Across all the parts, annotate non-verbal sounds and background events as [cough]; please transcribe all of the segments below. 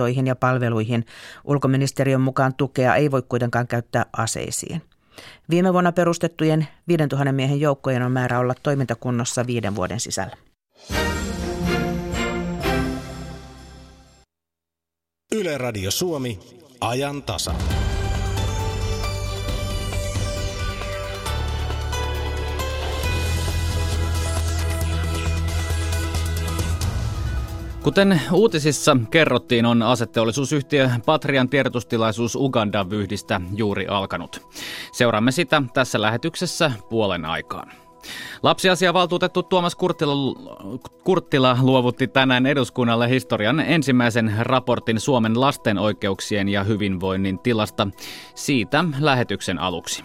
hankintoihin ja palveluihin. Ulkoministeriön mukaan tukea ei voi kuitenkaan käyttää aseisiin. Viime vuonna perustettujen 5000 miehen joukkojen on määrä olla toimintakunnossa viiden vuoden sisällä. Yle Radio Suomi, ajan tasa. Kuten uutisissa kerrottiin, on asetteollisuusyhtiö Patrian tiedotustilaisuus Ugandan vyhdistä juuri alkanut. Seuraamme sitä tässä lähetyksessä puolen aikaan. Lapsiasiavaltuutettu Tuomas Kurttila, Kurttila luovutti tänään eduskunnalle historian ensimmäisen raportin Suomen lasten oikeuksien ja hyvinvoinnin tilasta siitä lähetyksen aluksi.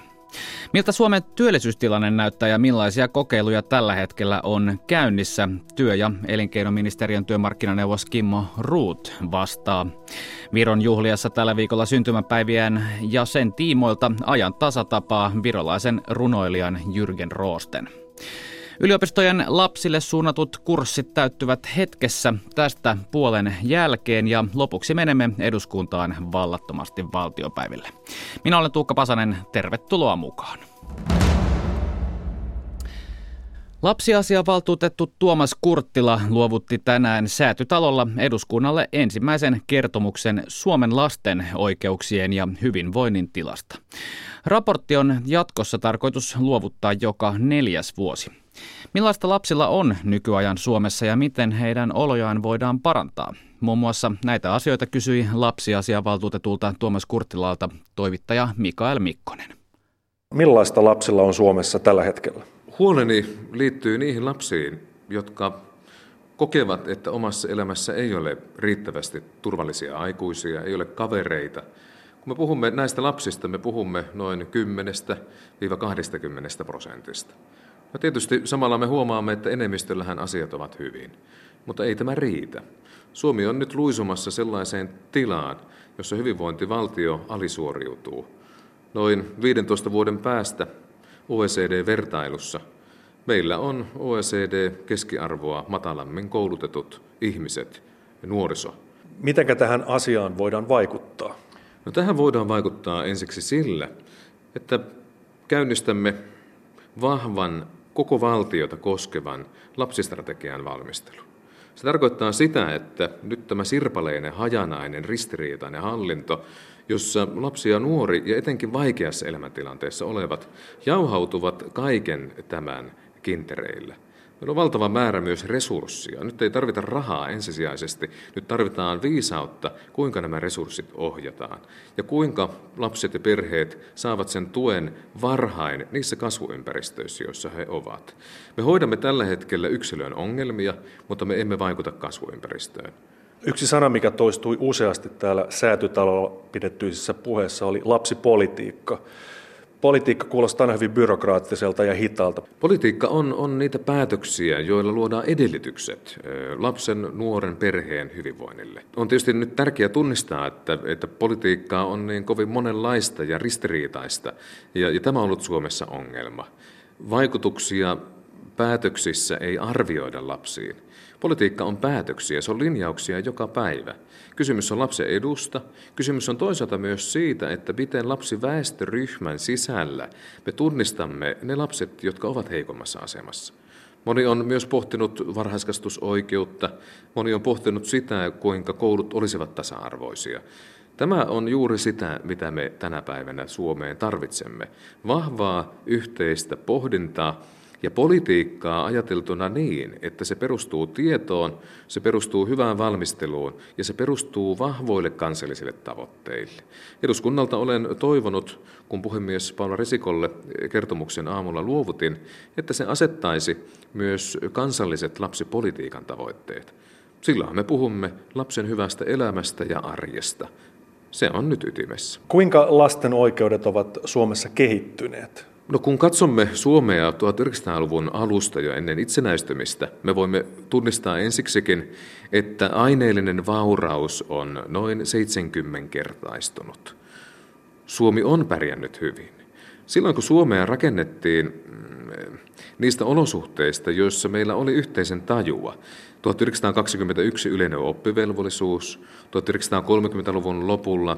Miltä Suomen työllisyystilanne näyttää ja millaisia kokeiluja tällä hetkellä on käynnissä? Työ- ja elinkeinoministeriön työmarkkinaneuvos Kimmo Ruut vastaa. Viron juhliassa tällä viikolla syntymäpäiviään ja sen tiimoilta ajan tasatapaa virolaisen runoilijan Jürgen Roosten. Yliopistojen lapsille suunnatut kurssit täyttyvät hetkessä tästä puolen jälkeen ja lopuksi menemme eduskuntaan vallattomasti valtiopäiville. Minä olen Tuukka Pasanen, tervetuloa mukaan. Lapsiasiavaltuutettu Tuomas Kurttila luovutti tänään säätytalolla eduskunnalle ensimmäisen kertomuksen Suomen lasten oikeuksien ja hyvinvoinnin tilasta. Raportti on jatkossa tarkoitus luovuttaa joka neljäs vuosi. Millaista lapsilla on nykyajan Suomessa ja miten heidän olojaan voidaan parantaa? Muun muassa näitä asioita kysyi lapsiasiavaltuutetulta Tuomas Kurttilalta toimittaja Mikael Mikkonen. Millaista lapsilla on Suomessa tällä hetkellä? Huoleni liittyy niihin lapsiin, jotka kokevat, että omassa elämässä ei ole riittävästi turvallisia aikuisia, ei ole kavereita. Kun me puhumme näistä lapsista, me puhumme noin 10-20 prosentista. No tietysti samalla me huomaamme, että enemmistöllähän asiat ovat hyvin, mutta ei tämä riitä. Suomi on nyt luisumassa sellaiseen tilaan, jossa hyvinvointivaltio alisuoriutuu. Noin 15 vuoden päästä OECD-vertailussa meillä on OECD-keskiarvoa matalammin koulutetut ihmiset ja nuoriso. Miten tähän asiaan voidaan vaikuttaa? No, tähän voidaan vaikuttaa ensiksi sillä, että käynnistämme vahvan koko valtiota koskevan lapsistrategian valmistelu. Se tarkoittaa sitä, että nyt tämä sirpaleinen, hajanainen, ristiriitainen hallinto, jossa lapsi ja nuori ja etenkin vaikeassa elämäntilanteessa olevat jauhautuvat kaiken tämän kintereillä. Meillä on valtava määrä myös resursseja. Nyt ei tarvita rahaa ensisijaisesti, nyt tarvitaan viisautta, kuinka nämä resurssit ohjataan ja kuinka lapset ja perheet saavat sen tuen varhain niissä kasvuympäristöissä, joissa he ovat. Me hoidamme tällä hetkellä yksilön ongelmia, mutta me emme vaikuta kasvuympäristöön. Yksi sana, mikä toistui useasti täällä säätytalolla pidettyisissä puheissa, oli lapsipolitiikka. Politiikka kuulostaa aina hyvin byrokraattiselta ja hitaalta. Politiikka on, on niitä päätöksiä, joilla luodaan edellytykset lapsen, nuoren, perheen hyvinvoinnille. On tietysti nyt tärkeää tunnistaa, että, että politiikkaa on niin kovin monenlaista ja ristiriitaista, ja, ja tämä on ollut Suomessa ongelma. Vaikutuksia päätöksissä ei arvioida lapsiin. Politiikka on päätöksiä, se on linjauksia joka päivä. Kysymys on lapsen edusta. Kysymys on toisaalta myös siitä, että miten lapsiväestöryhmän sisällä me tunnistamme ne lapset, jotka ovat heikommassa asemassa. Moni on myös pohtinut varhaiskastusoikeutta. Moni on pohtinut sitä, kuinka koulut olisivat tasa-arvoisia. Tämä on juuri sitä, mitä me tänä päivänä Suomeen tarvitsemme. Vahvaa yhteistä pohdintaa ja politiikkaa ajateltuna niin, että se perustuu tietoon, se perustuu hyvään valmisteluun ja se perustuu vahvoille kansallisille tavoitteille. Eduskunnalta olen toivonut, kun puhemies Paula Resikolle kertomuksen aamulla luovutin, että se asettaisi myös kansalliset lapsipolitiikan tavoitteet. Silloin me puhumme lapsen hyvästä elämästä ja arjesta. Se on nyt ytimessä. Kuinka lasten oikeudet ovat Suomessa kehittyneet? No kun katsomme Suomea 1900-luvun alusta jo ennen itsenäistymistä, me voimme tunnistaa ensiksikin, että aineellinen vauraus on noin 70 kertaistunut. Suomi on pärjännyt hyvin. Silloin kun Suomea rakennettiin mm, niistä olosuhteista, joissa meillä oli yhteisen tajua. 1921 yleinen oppivelvollisuus, 1930-luvun lopulla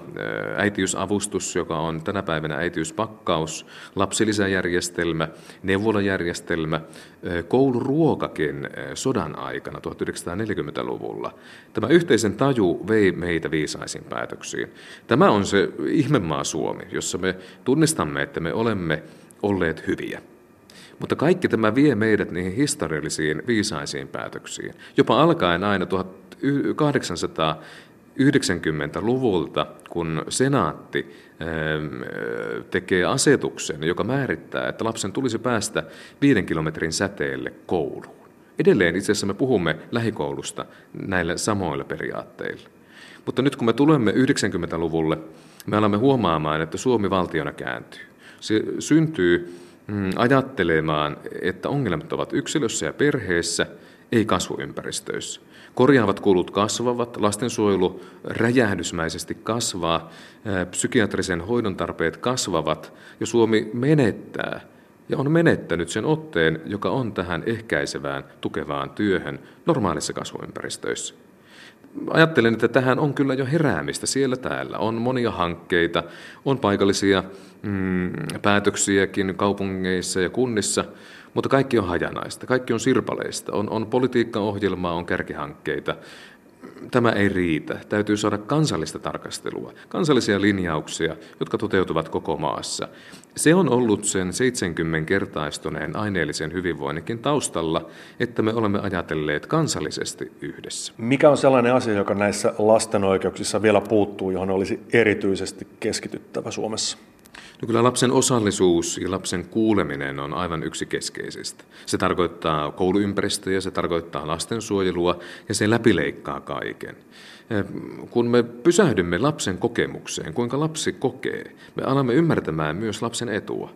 äitiysavustus, joka on tänä päivänä äitiyspakkaus, lapsilisäjärjestelmä, neuvolajärjestelmä, kouluruokakin sodan aikana 1940-luvulla. Tämä yhteisen taju vei meitä viisaisiin päätöksiin. Tämä on se ihmemaa Suomi, jossa me tunnistamme, että me olemme olleet hyviä. Mutta kaikki tämä vie meidät niihin historiallisiin viisaisiin päätöksiin. Jopa alkaen aina 1890-luvulta, kun senaatti ähm, tekee asetuksen, joka määrittää, että lapsen tulisi päästä viiden kilometrin säteelle kouluun. Edelleen itse asiassa me puhumme lähikoulusta näillä samoilla periaatteilla. Mutta nyt kun me tulemme 90-luvulle, me alamme huomaamaan, että Suomi valtiona kääntyy. Se syntyy ajattelemaan, että ongelmat ovat yksilössä ja perheessä, ei kasvuympäristöissä. Korjaavat kulut kasvavat, lastensuojelu räjähdysmäisesti kasvaa, psykiatrisen hoidon tarpeet kasvavat ja Suomi menettää ja on menettänyt sen otteen, joka on tähän ehkäisevään, tukevaan työhön normaalissa kasvuympäristöissä ajattelen, että tähän on kyllä jo heräämistä siellä täällä. On monia hankkeita, on paikallisia mm, päätöksiäkin kaupungeissa ja kunnissa, mutta kaikki on hajanaista, kaikki on sirpaleista. On, on politiikkaohjelmaa, on kärkihankkeita, tämä ei riitä. Täytyy saada kansallista tarkastelua, kansallisia linjauksia, jotka toteutuvat koko maassa. Se on ollut sen 70-kertaistuneen aineellisen hyvinvoinnin taustalla, että me olemme ajatelleet kansallisesti yhdessä. Mikä on sellainen asia, joka näissä lasten oikeuksissa vielä puuttuu, johon olisi erityisesti keskityttävä Suomessa? No kyllä lapsen osallisuus ja lapsen kuuleminen on aivan yksi keskeisistä. Se tarkoittaa kouluympäristöä, se tarkoittaa lastensuojelua ja se läpileikkaa kaiken. Kun me pysähdymme lapsen kokemukseen, kuinka lapsi kokee, me alamme ymmärtämään myös lapsen etua.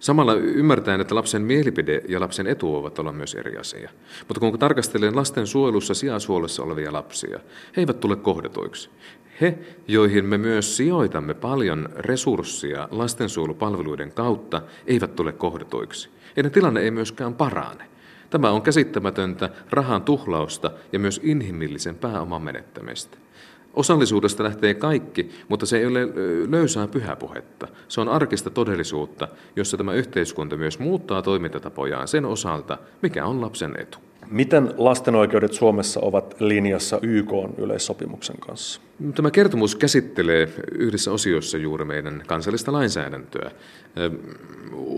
Samalla ymmärtäen, että lapsen mielipide ja lapsen etu ovat olla myös eri asia. Mutta kun tarkastelen lasten suojelussa sijasuolessa olevia lapsia, he eivät tule kohdatuiksi. He, joihin me myös sijoitamme paljon resursseja lastensuojelupalveluiden kautta, eivät tule kohdatuiksi. Heidän tilanne ei myöskään parane. Tämä on käsittämätöntä rahan tuhlausta ja myös inhimillisen pääoman menettämistä. Osallisuudesta lähtee kaikki, mutta se ei ole löysää pyhäpuhetta. Se on arkista todellisuutta, jossa tämä yhteiskunta myös muuttaa toimintatapojaan sen osalta, mikä on lapsen etu. Miten lasten oikeudet Suomessa ovat linjassa YK yleissopimuksen kanssa? Tämä kertomus käsittelee yhdessä osiossa juuri meidän kansallista lainsäädäntöä.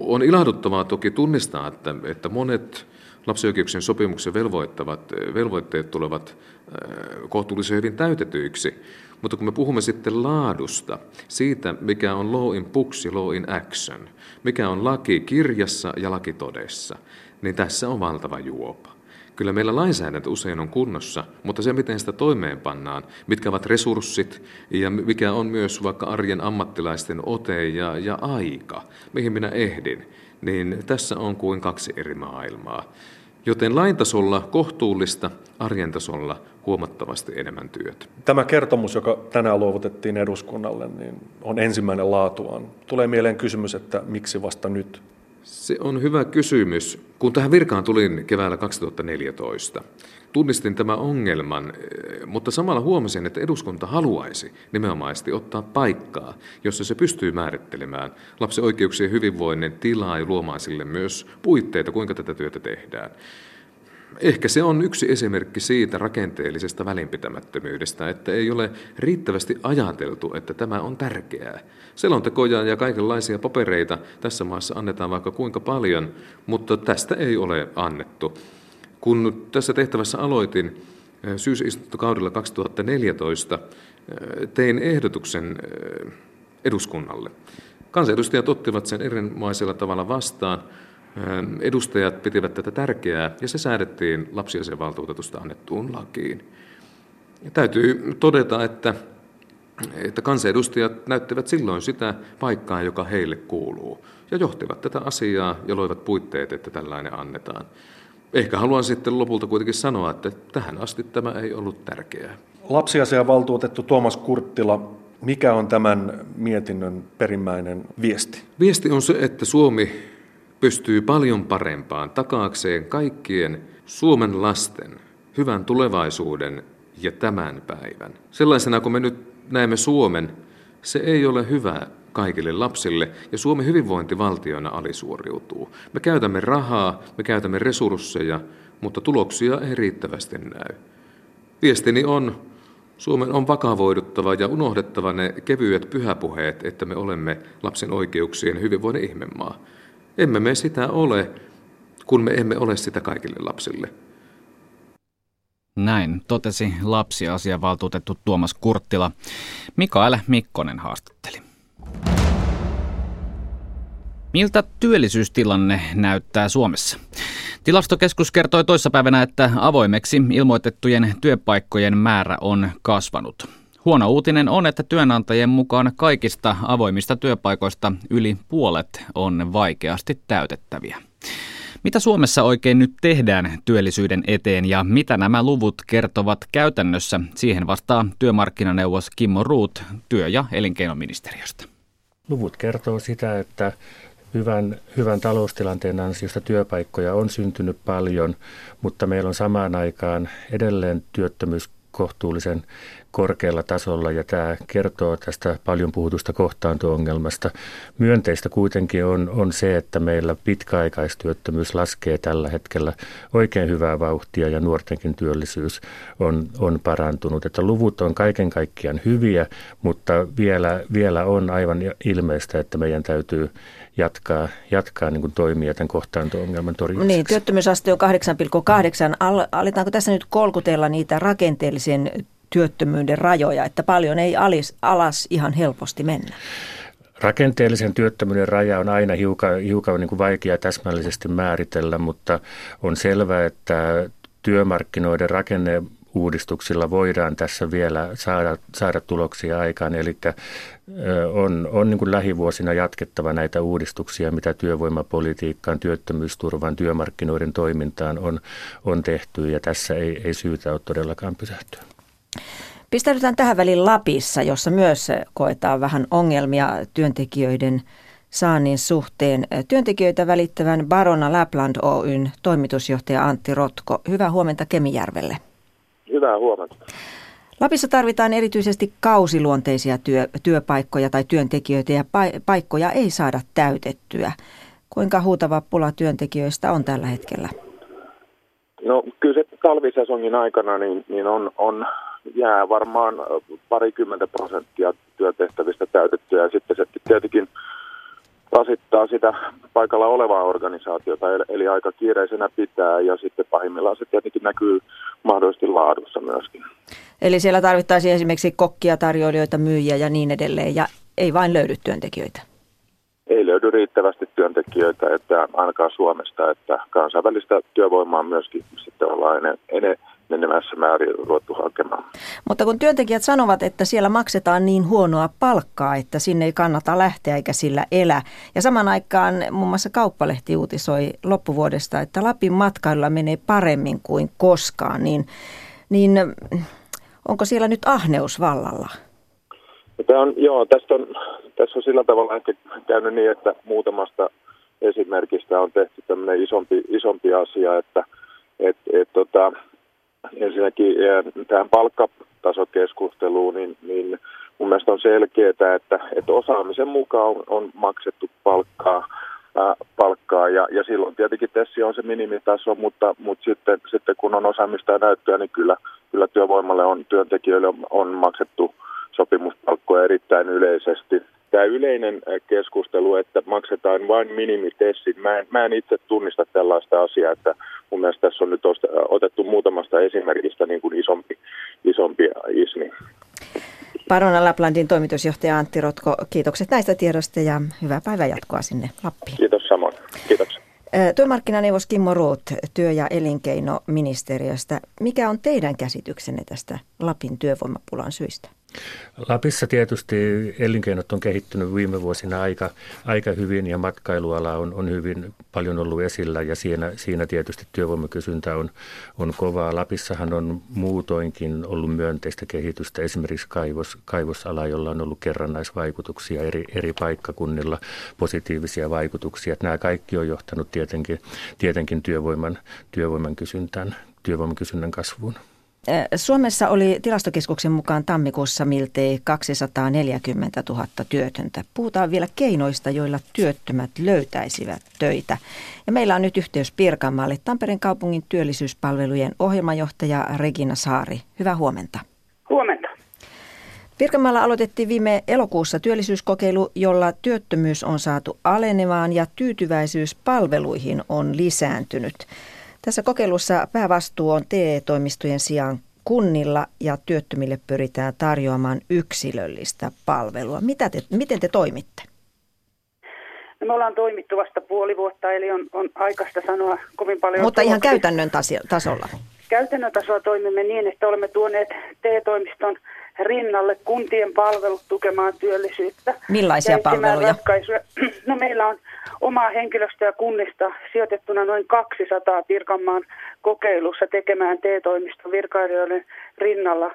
On ilahduttavaa toki tunnistaa, että, että monet lapsioikeuksien sopimuksen velvoittavat, velvoitteet tulevat kohtuullisen hyvin täytetyiksi. Mutta kun me puhumme sitten laadusta, siitä mikä on law in books ja law in action, mikä on laki kirjassa ja laki todessa, niin tässä on valtava juopa. Kyllä meillä lainsäädäntö usein on kunnossa, mutta se, miten sitä toimeenpannaan, mitkä ovat resurssit ja mikä on myös vaikka arjen ammattilaisten ote ja, ja aika, mihin minä ehdin, niin tässä on kuin kaksi eri maailmaa. Joten lain tasolla kohtuullista, arjen tasolla huomattavasti enemmän työtä. Tämä kertomus, joka tänään luovutettiin eduskunnalle, niin on ensimmäinen laatuaan. Tulee mieleen kysymys, että miksi vasta nyt? Se on hyvä kysymys. Kun tähän virkaan tulin keväällä 2014, tunnistin tämän ongelman, eh, mutta samalla huomasin, että eduskunta haluaisi nimenomaisesti ottaa paikkaa, jossa se pystyy määrittelemään lapsen oikeuksien hyvinvoinnin tilaa ja luomaan sille myös puitteita, kuinka tätä työtä tehdään. Ehkä se on yksi esimerkki siitä rakenteellisesta välinpitämättömyydestä, että ei ole riittävästi ajateltu, että tämä on tärkeää. Selontekoja ja kaikenlaisia papereita tässä maassa annetaan vaikka kuinka paljon, mutta tästä ei ole annettu. Kun tässä tehtävässä aloitin eh, syysistuntokaudella 2014, eh, tein ehdotuksen eh, eduskunnalle. Kansanedustajat ottivat sen erinomaisella tavalla vastaan – edustajat pitivät tätä tärkeää ja se säädettiin lapsiasiavaltuutetusta annettuun lakiin. Ja täytyy todeta, että, että kansanedustajat näyttivät silloin sitä paikkaa, joka heille kuuluu, ja johtivat tätä asiaa ja loivat puitteet, että tällainen annetaan. Ehkä haluan sitten lopulta kuitenkin sanoa, että tähän asti tämä ei ollut tärkeää. Lapsiasiavaltuutettu Tuomas Kurttila, mikä on tämän mietinnön perimmäinen viesti? Viesti on se, että Suomi pystyy paljon parempaan takaakseen kaikkien Suomen lasten hyvän tulevaisuuden ja tämän päivän. Sellaisena kuin me nyt näemme Suomen, se ei ole hyvä kaikille lapsille ja Suomen hyvinvointivaltiona alisuoriutuu. Me käytämme rahaa, me käytämme resursseja, mutta tuloksia ei riittävästi näy. Viestini on, Suomen on vakavoiduttava ja unohdettava ne kevyet pyhäpuheet, että me olemme lapsen oikeuksien hyvinvoinnin ihmemaa. Emme me sitä ole, kun me emme ole sitä kaikille lapsille. Näin totesi lapsiasiavaltuutettu Tuomas Kurttila. Mikael Mikkonen haastatteli. Miltä työllisyystilanne näyttää Suomessa? Tilastokeskus kertoi toissapäivänä, että avoimeksi ilmoitettujen työpaikkojen määrä on kasvanut. Huono uutinen on, että työnantajien mukaan kaikista avoimista työpaikoista yli puolet on vaikeasti täytettäviä. Mitä Suomessa oikein nyt tehdään työllisyyden eteen ja mitä nämä luvut kertovat käytännössä? Siihen vastaa työmarkkinaneuvos Kimmo Ruut työ- ja elinkeinoministeriöstä. Luvut kertoo sitä, että hyvän, hyvän taloustilanteen ansiosta työpaikkoja on syntynyt paljon, mutta meillä on samaan aikaan edelleen työttömyys kohtuullisen korkealla tasolla ja tämä kertoo tästä paljon puhutusta kohtaanto-ongelmasta. Myönteistä kuitenkin on, on se, että meillä pitkäaikaistyöttömyys laskee tällä hetkellä oikein hyvää vauhtia ja nuortenkin työllisyys on, on parantunut. Että luvut on kaiken kaikkiaan hyviä, mutta vielä, vielä on aivan ilmeistä, että meidän täytyy jatkaa, jatkaa niin kuin toimia tämän kohtaanto-ongelman torjumiseksi. Niin, työttömyysaste on 8,8. Aletaanko tässä nyt kolkutella niitä rakenteellisen työttömyyden rajoja, että paljon ei alis, alas ihan helposti mennä? Rakenteellisen työttömyyden raja on aina hiukan, hiukan niin kuin vaikea täsmällisesti määritellä, mutta on selvää, että työmarkkinoiden rakenne uudistuksilla voidaan tässä vielä saada, saada tuloksia aikaan. Eli on, on niin kuin lähivuosina jatkettava näitä uudistuksia, mitä työvoimapolitiikkaan, työttömyysturvaan, työmarkkinoiden toimintaan on, on tehty ja tässä ei, ei syytä ole todellakaan pysähtyä. Pistäydytään tähän väliin Lapissa, jossa myös koetaan vähän ongelmia työntekijöiden saannin suhteen. Työntekijöitä välittävän Barona Lapland Oyn toimitusjohtaja Antti Rotko. Hyvää huomenta Kemijärvelle. Hyvää huomenta. Lapissa tarvitaan erityisesti kausiluonteisia työ, työpaikkoja tai työntekijöitä ja paikkoja ei saada täytettyä. Kuinka huutava pula työntekijöistä on tällä hetkellä? No kyllä se talvisesongin aikana niin, niin on, on, jää varmaan parikymmentä prosenttia työtehtävistä täytettyä ja sitten se tietenkin rasittaa sitä paikalla olevaa organisaatiota, eli aika kiireisenä pitää ja sitten pahimmillaan se tietenkin näkyy mahdollisesti laadussa myöskin. Eli siellä tarvittaisiin esimerkiksi kokkia, tarjoilijoita, myyjiä ja niin edelleen ja ei vain löydy työntekijöitä? Ei löydy riittävästi työntekijöitä, että ainakaan Suomesta, että kansainvälistä työvoimaa myöskin sitten ollaan ennen menemässä määrin ruvettu hakemaan. Mutta kun työntekijät sanovat, että siellä maksetaan niin huonoa palkkaa, että sinne ei kannata lähteä eikä sillä elä. Ja saman aikaan muun muassa Kauppalehti uutisoi loppuvuodesta, että Lapin matkailulla menee paremmin kuin koskaan. Niin, niin onko siellä nyt ahneus vallalla? Tämä on, joo, tästä on, tässä on sillä tavalla ehkä käynyt niin, että muutamasta esimerkistä on tehty tämmöinen isompi, isompi asia, että et, et, tota, ensinnäkin tähän palkkatasokeskusteluun, niin, niin mun mielestä on selkeää, että, että osaamisen mukaan on, on maksettu palkkaa, ää, palkkaa. Ja, ja silloin tietenkin tässä on se minimitaso, mutta, mutta sitten, sitten kun on osaamista ja näyttöä, niin kyllä, kyllä työvoimalle on, työntekijöille on, on maksettu sopimuspalkkoja erittäin yleisesti tämä yleinen äh, keskustelu, että maksetaan vain minimitessit, mä en, mä en itse tunnista tällaista asiaa, että mun mielestä tässä on nyt äh, otettu muutamasta esimerkistä niin kuin isompi, isompi ismi. Parona Laplandin toimitusjohtaja Antti Rotko, kiitokset näistä tiedosta ja hyvää päivänjatkoa sinne Lappiin. Kiitos samoin. Kiitoksia. Työmarkkinaneuvos Kimmo Ruut työ- ja elinkeinoministeriöstä. Mikä on teidän käsityksenne tästä Lapin työvoimapulan syistä? Lapissa tietysti elinkeinot on kehittynyt viime vuosina aika, aika hyvin ja matkailuala on, on hyvin paljon ollut esillä ja siinä, siinä tietysti työvoimakysyntä on, on kovaa. Lapissahan on muutoinkin ollut myönteistä kehitystä, esimerkiksi kaivos, kaivosala, jolla on ollut kerrannaisvaikutuksia eri, eri paikkakunnilla, positiivisia vaikutuksia. Nämä kaikki on johtanut tietenkin, tietenkin työvoiman, työvoiman kysyntään, työvoiman kysynnän kasvuun. Suomessa oli tilastokeskuksen mukaan tammikuussa miltei 240 000 työtöntä. Puhutaan vielä keinoista, joilla työttömät löytäisivät töitä. Ja meillä on nyt yhteys Pirkanmaalle Tampereen kaupungin työllisyyspalvelujen ohjelmajohtaja Regina Saari. Hyvää huomenta. Huomenta. Pirkanmaalla aloitettiin viime elokuussa työllisyyskokeilu, jolla työttömyys on saatu alenemaan ja tyytyväisyys palveluihin on lisääntynyt. Tässä kokeilussa päävastuu on TE-toimistojen sijaan kunnilla ja työttömille pyritään tarjoamaan yksilöllistä palvelua. Mitä te, miten te toimitte? No me ollaan toimittu vasta puoli vuotta, eli on, on aikaista sanoa kovin paljon. Mutta ihan käytännön tasolla? Käytännön tasolla toimimme niin, että olemme tuoneet TE-toimiston rinnalle kuntien palvelut tukemaan työllisyyttä. Millaisia palveluja? Ratkaisuja. [clears throat] No meillä on omaa henkilöstöä kunnista sijoitettuna noin 200 Pirkanmaan kokeilussa tekemään TE-toimiston virkailijoiden rinnalla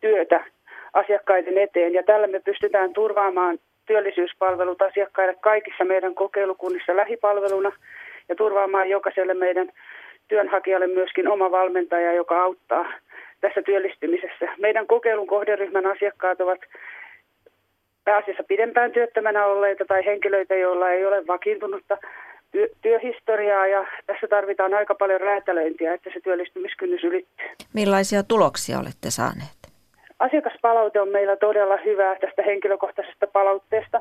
työtä asiakkaiden eteen. Ja tällä me pystytään turvaamaan työllisyyspalvelut asiakkaille kaikissa meidän kokeilukunnissa lähipalveluna ja turvaamaan jokaiselle meidän työnhakijalle myöskin oma valmentaja, joka auttaa tässä työllistymisessä. Meidän kokeilun kohderyhmän asiakkaat ovat pääasiassa pidempään työttömänä olleita tai henkilöitä, joilla ei ole vakiintunutta työ, työhistoriaa ja tässä tarvitaan aika paljon räätälöintiä, että se työllistymiskynnys ylittyy. Millaisia tuloksia olette saaneet? Asiakaspalaute on meillä todella hyvää tästä henkilökohtaisesta palautteesta,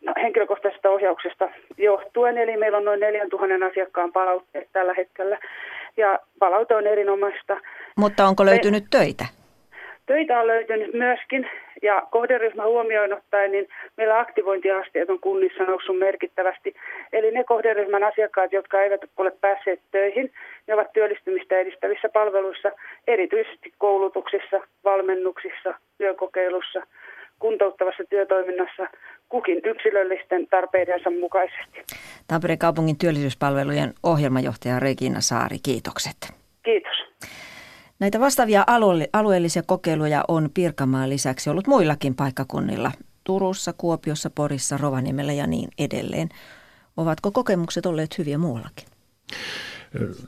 no, henkilökohtaisesta ohjauksesta johtuen. Eli meillä on noin 4000 asiakkaan palautteet tällä hetkellä ja palaute on erinomaista. Mutta onko löytynyt Me, töitä? Töitä on löytynyt myöskin ja kohderyhmä huomioon ottaen, niin meillä aktivointiasteet on kunnissa noussut merkittävästi. Eli ne kohderyhmän asiakkaat, jotka eivät ole päässeet töihin, ne ovat työllistymistä edistävissä palveluissa, erityisesti koulutuksissa, valmennuksissa, työkokeilussa, kuntouttavassa työtoiminnassa, kukin yksilöllisten tarpeidensa mukaisesti. Tampereen kaupungin työllisyyspalvelujen ohjelmajohtaja Regina Saari, kiitokset. Kiitos. Näitä vastaavia alueellisia kokeiluja on Pirkanmaan lisäksi ollut muillakin paikkakunnilla. Turussa, Kuopiossa, Porissa, Rovaniemellä ja niin edelleen. Ovatko kokemukset olleet hyviä muuallakin?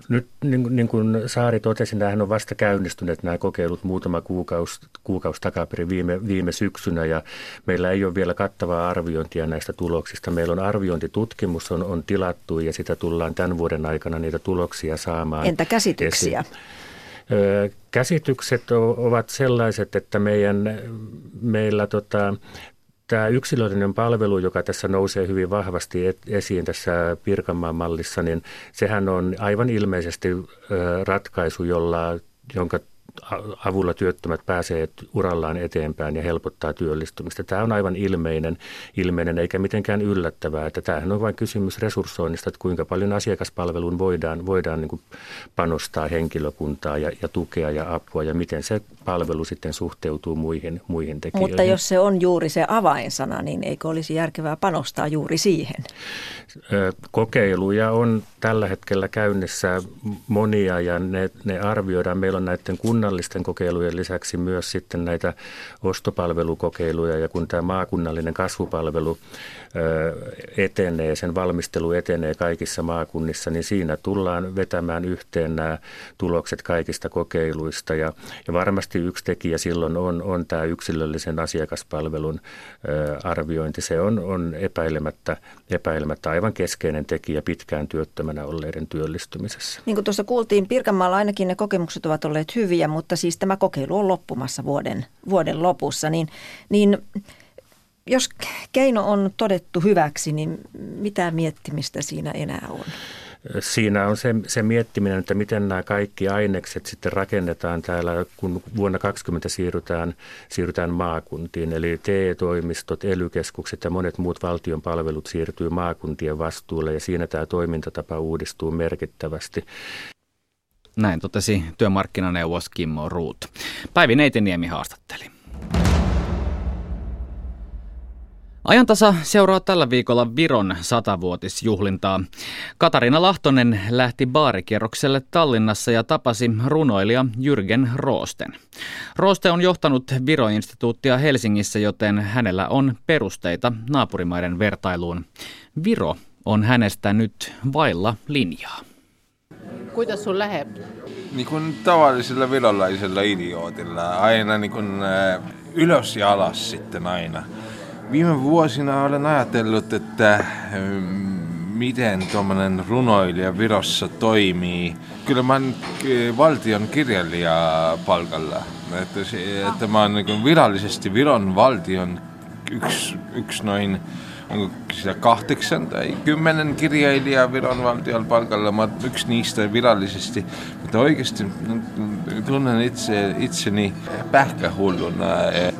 Nyt niin, niin kuin Saari totesi, nämähän on vasta käynnistyneet nämä kokeilut muutama kuukausi, kuukausi takaperin viime, viime syksynä ja meillä ei ole vielä kattavaa arviointia näistä tuloksista. Meillä on arviointitutkimus on, on tilattu ja sitä tullaan tämän vuoden aikana niitä tuloksia saamaan. Entä käsityksiä? Esiin. Käsitykset ovat sellaiset, että meidän, meillä tota, tämä yksilöllinen palvelu, joka tässä nousee hyvin vahvasti esiin tässä Pirkanmaan mallissa, niin sehän on aivan ilmeisesti ratkaisu, jolla, jonka avulla työttömät pääsee urallaan eteenpäin ja helpottaa työllistymistä. Tämä on aivan ilmeinen, ilmeinen eikä mitenkään yllättävää, että tämähän on vain kysymys resurssoinnista, että kuinka paljon asiakaspalveluun voidaan, voidaan niin panostaa henkilökuntaa ja, ja tukea ja apua ja miten se palvelu sitten suhteutuu muihin, muihin tekijöihin. Mutta jos se on juuri se avainsana, niin eikö olisi järkevää panostaa juuri siihen? Kokeiluja on tällä hetkellä käynnissä monia ja ne, ne arvioidaan. Meillä on näiden kunnallisten kokeilujen lisäksi myös sitten näitä ostopalvelukokeiluja ja kun tämä maakunnallinen kasvupalvelu etenee, sen valmistelu etenee kaikissa maakunnissa, niin siinä tullaan vetämään yhteen nämä tulokset kaikista kokeiluista ja, ja varmasti yksi tekijä silloin on, on tämä yksilöllisen asiakaspalvelun arviointi. Se on, on epäilemättä, epäilemättä aivan keskeinen tekijä pitkään työttömänä olleiden työllistymisessä. Niin kuin tuossa kuultiin, Pirkanmaalla ainakin ne kokemukset ovat olleet hyviä, mutta siis tämä kokeilu on loppumassa vuoden, vuoden lopussa, niin, niin jos keino on todettu hyväksi, niin mitä miettimistä siinä enää on? Siinä on se, se miettiminen, että miten nämä kaikki ainekset sitten rakennetaan täällä, kun vuonna 2020 siirrytään, siirrytään maakuntiin. Eli TE-toimistot, ely ja monet muut valtion palvelut siirtyy maakuntien vastuulle ja siinä tämä toimintatapa uudistuu merkittävästi. Näin totesi työmarkkinaneuvos Kimmo Ruut. Päivi Neitiniemi haastatteli. Ajantasa seuraa tällä viikolla Viron satavuotisjuhlintaa. Katarina Lahtonen lähti baarikierrokselle Tallinnassa ja tapasi runoilija Jürgen Roosten. Rooste on johtanut Viro-instituuttia Helsingissä, joten hänellä on perusteita naapurimaiden vertailuun. Viro on hänestä nyt vailla linjaa. Kuinka sun lähe? Niin kuin tavallisella virolaisella idiootilla, aina niin kuin, ylös ja alas sitten aina. Viime vuosina olen ajatellut, että miten tuommoinen runoilija Virossa toimii. Kyllä mä oon valtion kirjailija palkalla. Että, että mä oon niin virallisesti Viron valtion yksi, yksi noin onko siellä kahdeksan tai kymmenen kirjailijaa Viron valtion palkalla. Mä yksi niistä virallisesti, mutta oikeasti tunnen itse, itseni pähkähulluna.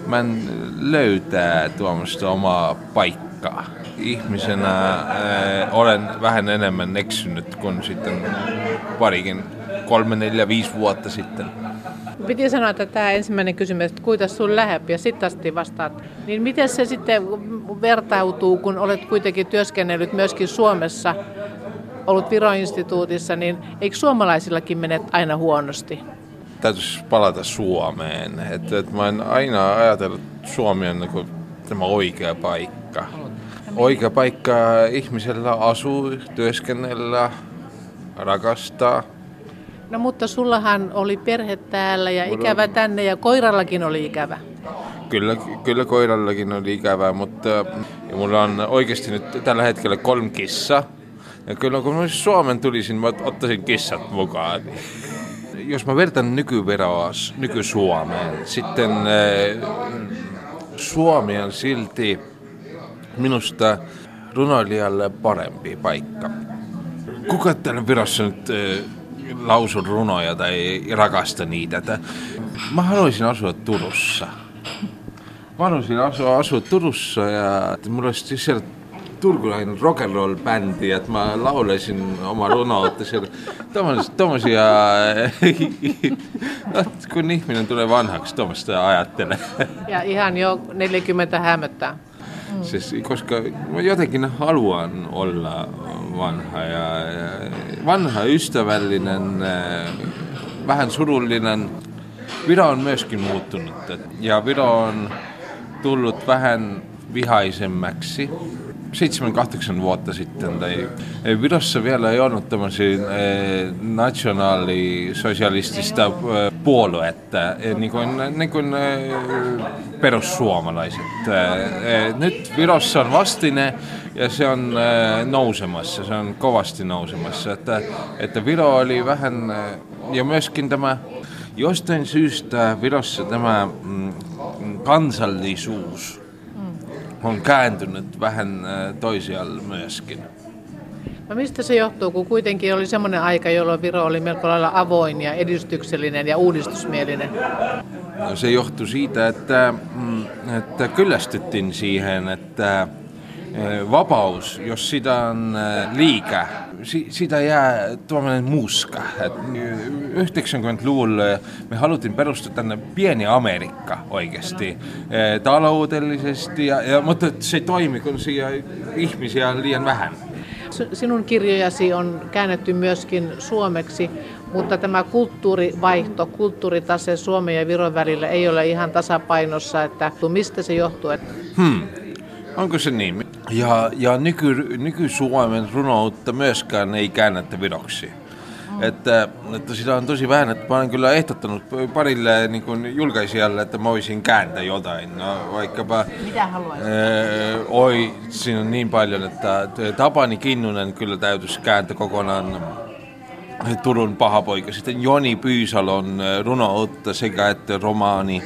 Mä en löytää tuommoista omaa paikkaa. Ihmisenä äh, olen vähän enemmän eksynyt kuin sitten parikin kolme, neljä, viisi vuotta sitten. Piti sanoa, että tämä ensimmäinen kysymys, että kuinka sun lähep ja sitten asti vastaat. Niin miten se sitten vertautuu, kun olet kuitenkin työskennellyt myöskin Suomessa, ollut Viro-instituutissa, niin eikö suomalaisillakin mene aina huonosti? Täytyisi palata Suomeen. Että, että mä en aina ajatellut, että Suomi on niin tämä oikea paikka. Oikea paikka ihmisellä asuu, työskennellä, rakastaa – No mutta sullahan oli perhe täällä ja ikävä tänne ja koirallakin oli ikävä. Kyllä, kyllä koirallakin oli ikävää, mutta ja mulla on oikeasti nyt tällä hetkellä kolme kissa. Ja kyllä kun mä Suomen tulisin, mä ottaisin kissat mukaan. Jos mä vertaan nykyveroa nyky-Suomeen, sitten äh, Suomi on silti minusta runoilijalle parempi paikka. Kuka täällä Virossa nyt äh, lausun runoja tai rakasta niitä. Että mä haluaisin asua Turussa. Mä haluaisin asua, asua Turussa ja mulla olisi siellä turkulainen rock'n'roll bändi, että mä laulaisin oma runoutta siellä. Tommosia, [laughs] kun ihminen tulee vanhaksi, tuommoista ajattelee. Ja ihan jo 40 hämöttää. Siis, koska mä jotenkin haluan olla vanha ja, vanha, ystävällinen, äh, vähän surullinen. Viro on myöskin muuttunut ja Viro on tullut vähän vihaisemmäksi. 7-8 vuotta sitten, tai Virossa vielä ei ollut tämmöisiä eh, nationaalisosialistista eh, puoluetta, eh, niin kuin, niin kuin perussuomalaiset. Nyt Virossa on vastine ja se on nousemassa, se on kovasti nousemassa. Että, että Viro oli vähän, ja myöskin tämä, jostain syystä Virossa tämä mm, kansallisuus, on kääntynyt vähän toisialle myöskin. No mistä se johtuu, kun kuitenkin oli semmoinen aika, jolloin Viro oli melko lailla avoin ja edistyksellinen ja uudistusmielinen? No se johtui siitä, että, mm, että kyllästyttiin siihen, että vapaus, jos sitä on liikaa, siitä jää tuommoinen muska. 90-luvulla me haluttiin perustaa tänne pieni Amerikka oikeasti taloudellisesti, ja, ja, mutta se toimi, kun siellä ihmisiä on liian vähän. Sinun kirjojasi on käännetty myöskin suomeksi, mutta tämä kulttuurivaihto, kulttuuritase Suomen ja Viron välillä ei ole ihan tasapainossa, että mistä se johtuu? Hmm. Onko se niin? Ja, ja nyky, nyky-Suomen runoutta myöskään ei käännettä viroksi. Mm. Että, että sitä on tosi vähän, että mä olen kyllä ehdottanut parille niin kuin julkaisijalle, että mä voisin kääntää jotain. No, vaikkapa... Mitä haluaisit? Äh, oi, siinä on niin paljon, että Tapani Kinnunen kyllä täytyisi kääntää kokonaan Turun pahapoika. Sitten Joni Pyysalon runoutta sekä että romaani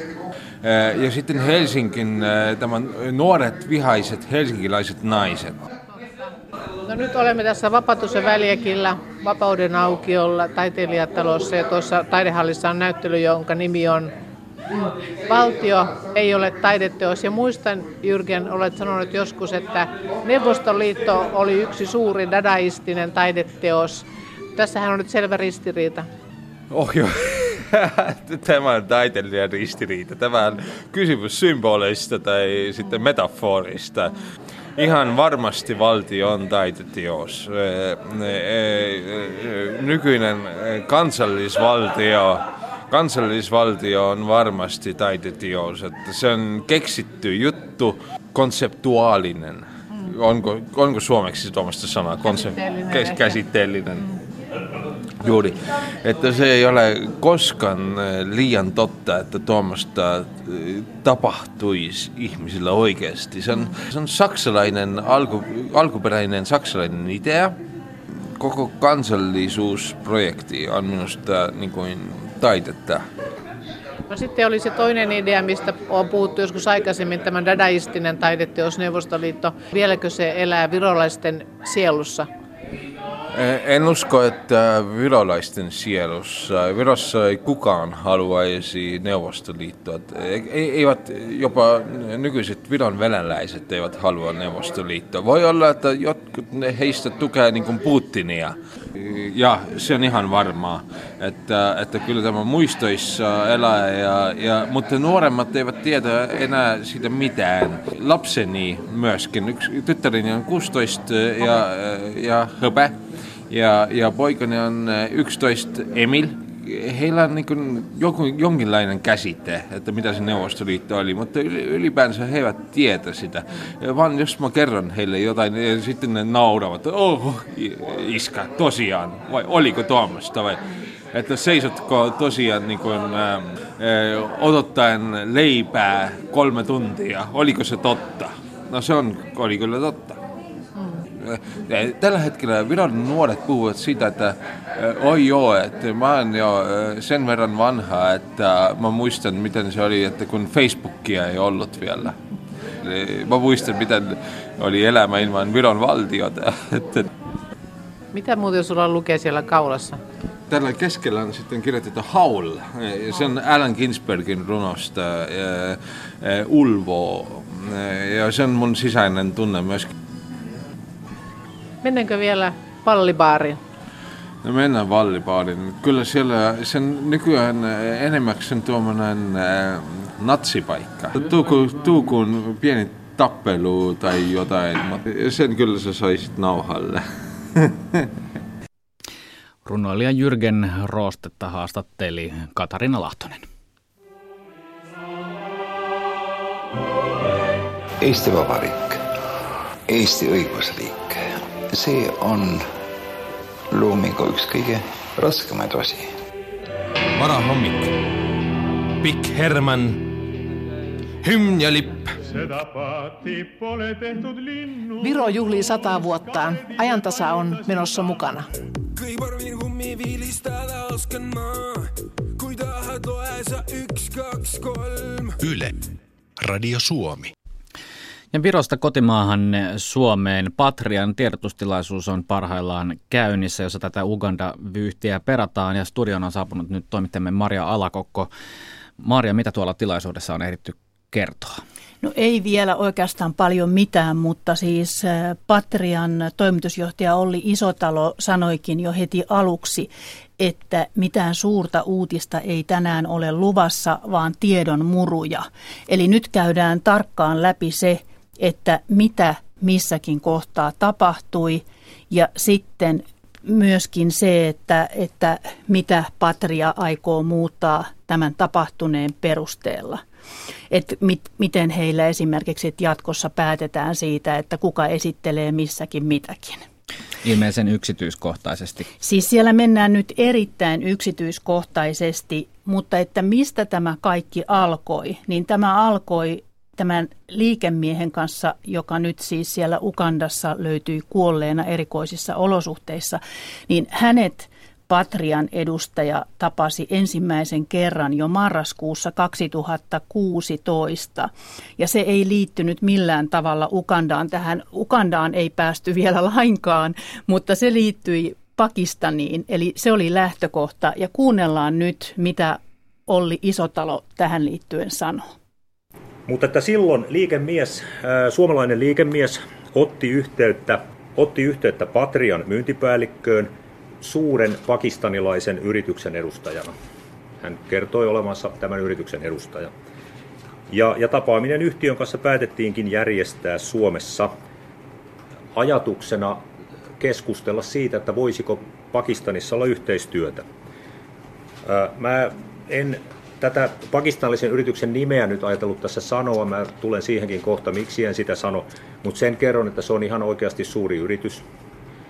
ja sitten Helsingin tämän nuoret vihaiset helsinkiläiset naiset. No nyt olemme tässä Vapautus- ja väliäkillä Vapauden aukiolla taiteilijatalossa ja tuossa taidehallissa on näyttely, jonka nimi on Valtio ei ole taideteos. Ja muistan, Jyrgen, olet sanonut joskus, että Neuvostoliitto oli yksi suuri dadaistinen taideteos. Tässähän on nyt selvä ristiriita. Oh joo. [laughs] tämä on taiteilijan ristiriita. Tämä on kysymys symboleista tai sitten metaforista. Ihan varmasti valtio on taiteteos. Nykyinen kansallisvaltio kansallisvaltio on varmasti taiteteos. Että se on keksitty juttu, konseptuaalinen. Mm. Onko, onko suomeksi tuommoista sanaa? Käsitteellinen. Konsep- käsitteellinen. Juuri. Että se ei ole koskaan liian totta, että tuommoista tapahtuisi ihmisillä oikeasti. Se on, se on saksalainen, alku, alkuperäinen saksalainen idea. Koko kansallisuusprojekti on minusta niin kuin taidetta. No sitten oli se toinen idea, mistä on puhuttu joskus aikaisemmin, tämä dadaistinen taideteos Neuvostoliitto. Vieläkö se elää virolaisten sielussa? En usko, että virolaisten sielussa, Virossa ei kukaan haluaisi Neuvostoliittoa. Eivät jopa nykyiset Viron venäläiset eivät halua Neuvostoliittoa. Voi olla, että jotkut heistä tukee niin kuin Putinia. Ja se on ihan varmaa, että, että kyllä tämä muistoissa elää, ja, ja, mutta nuoremmat eivät tiedä enää siitä mitään. Lapseni myöskin, yksi tyttäreni on 16 ja, ja höpä, ja, ja poikani on 11 Emil. Heillä on niin joku, jonkinlainen käsite, että mitä se Neuvostoliitto oli, mutta ylipäänsä he eivät tietä sitä. Ja vaan jos mä kerron heille jotain, niin sitten ne nauravat, oh, iska, tosiaan, vai oliko tuommoista vai että seisotko tosiaan niin kuin, äh, odottaen leipää kolme tuntia, oliko se totta? No se on, oli kyllä totta. Tällä hetkellä Viron nuoret puhuvat siitä, että oi joo, että mä oon jo sen verran vanha, että mä muistan miten se oli, että kun Facebookia ei ollut vielä. Mä muistan miten oli elämä ilman Viron valtiota. [laughs] Mitä muuten sulla lukee siellä kaulassa? Tällä keskellä on sitten kirjoitettu Haul. Se on Alan Ginsbergin runosta Ulvo. Ja se on mun sisäinen tunne myöskin. Mennäänkö vielä pallibaariin? No mennään vallibaariin. Kyllä siellä sen nykyään enemmäkseen tuommoinen äh, natsipaikka. Tuuku, tuukun pieni tappelu tai jotain, sen kyllä sä saisit nauhalle. [laughs] Runoilija Jyrgen Roostetta haastatteli Katarina Lahtonen. Eesti Vabariik, Eesti õigusriik see on loomingu üks kõige raskemaid osi. varahommik, pikk Herman, hümn ja lipp. Viro juhlii sata vuottaan. Ajantasa on menossa mukana. Yle, Radio Suomi. Ja Virosta kotimaahan Suomeen Patrian tiedotustilaisuus on parhaillaan käynnissä, jossa tätä Uganda-vyyhtiä perataan. Ja studion on saapunut nyt toimittajamme Maria Alakokko. Maria, mitä tuolla tilaisuudessa on ehditty kertoa? No ei vielä oikeastaan paljon mitään, mutta siis äh, Patrian toimitusjohtaja Olli Isotalo sanoikin jo heti aluksi, että mitään suurta uutista ei tänään ole luvassa, vaan tiedon muruja. Eli nyt käydään tarkkaan läpi se, että mitä missäkin kohtaa tapahtui ja sitten myöskin se, että, että mitä Patria aikoo muuttaa tämän tapahtuneen perusteella. Että mit, miten heillä esimerkiksi jatkossa päätetään siitä, että kuka esittelee missäkin mitäkin. Ilmeisen yksityiskohtaisesti. Siis siellä mennään nyt erittäin yksityiskohtaisesti, mutta että mistä tämä kaikki alkoi, niin tämä alkoi tämän liikemiehen kanssa, joka nyt siis siellä Ukandassa löytyi kuolleena erikoisissa olosuhteissa, niin hänet Patrian edustaja tapasi ensimmäisen kerran jo marraskuussa 2016. Ja se ei liittynyt millään tavalla Ukandaan. Tähän Ukandaan ei päästy vielä lainkaan, mutta se liittyi Pakistaniin. Eli se oli lähtökohta. Ja kuunnellaan nyt, mitä Olli Isotalo tähän liittyen sanoo. Mutta että silloin liikemies, suomalainen liikemies otti yhteyttä, otti yhteyttä Patrian myyntipäällikköön suuren pakistanilaisen yrityksen edustajana. Hän kertoi olevansa tämän yrityksen edustaja. Ja, ja tapaaminen yhtiön kanssa päätettiinkin järjestää Suomessa ajatuksena keskustella siitä, että voisiko Pakistanissa olla yhteistyötä. Mä en tätä pakistanillisen yrityksen nimeä nyt ajatellut tässä sanoa, mä tulen siihenkin kohta, miksi en sitä sano, mutta sen kerron, että se on ihan oikeasti suuri yritys.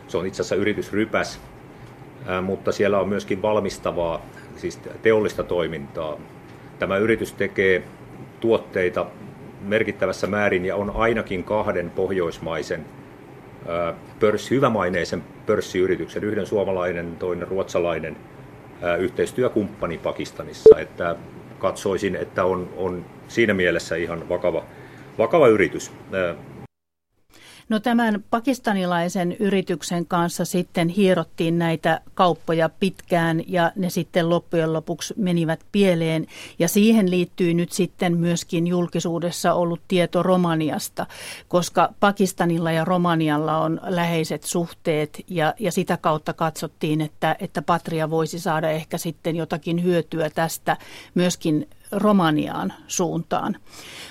Se on itse asiassa yritysrypäs, mutta siellä on myöskin valmistavaa, siis teollista toimintaa. Tämä yritys tekee tuotteita merkittävässä määrin ja on ainakin kahden pohjoismaisen pörssi, hyvämaineisen pörssiyrityksen, yhden suomalainen, toinen ruotsalainen yhteistyökumppani Pakistanissa. Että katsoisin, että on, on siinä mielessä ihan vakava, vakava yritys. No tämän pakistanilaisen yrityksen kanssa sitten hierottiin näitä kauppoja pitkään ja ne sitten loppujen lopuksi menivät pieleen. Ja siihen liittyy nyt sitten myöskin julkisuudessa ollut tieto Romaniasta, koska Pakistanilla ja Romanialla on läheiset suhteet ja, ja sitä kautta katsottiin, että, että Patria voisi saada ehkä sitten jotakin hyötyä tästä myöskin Romaniaan suuntaan.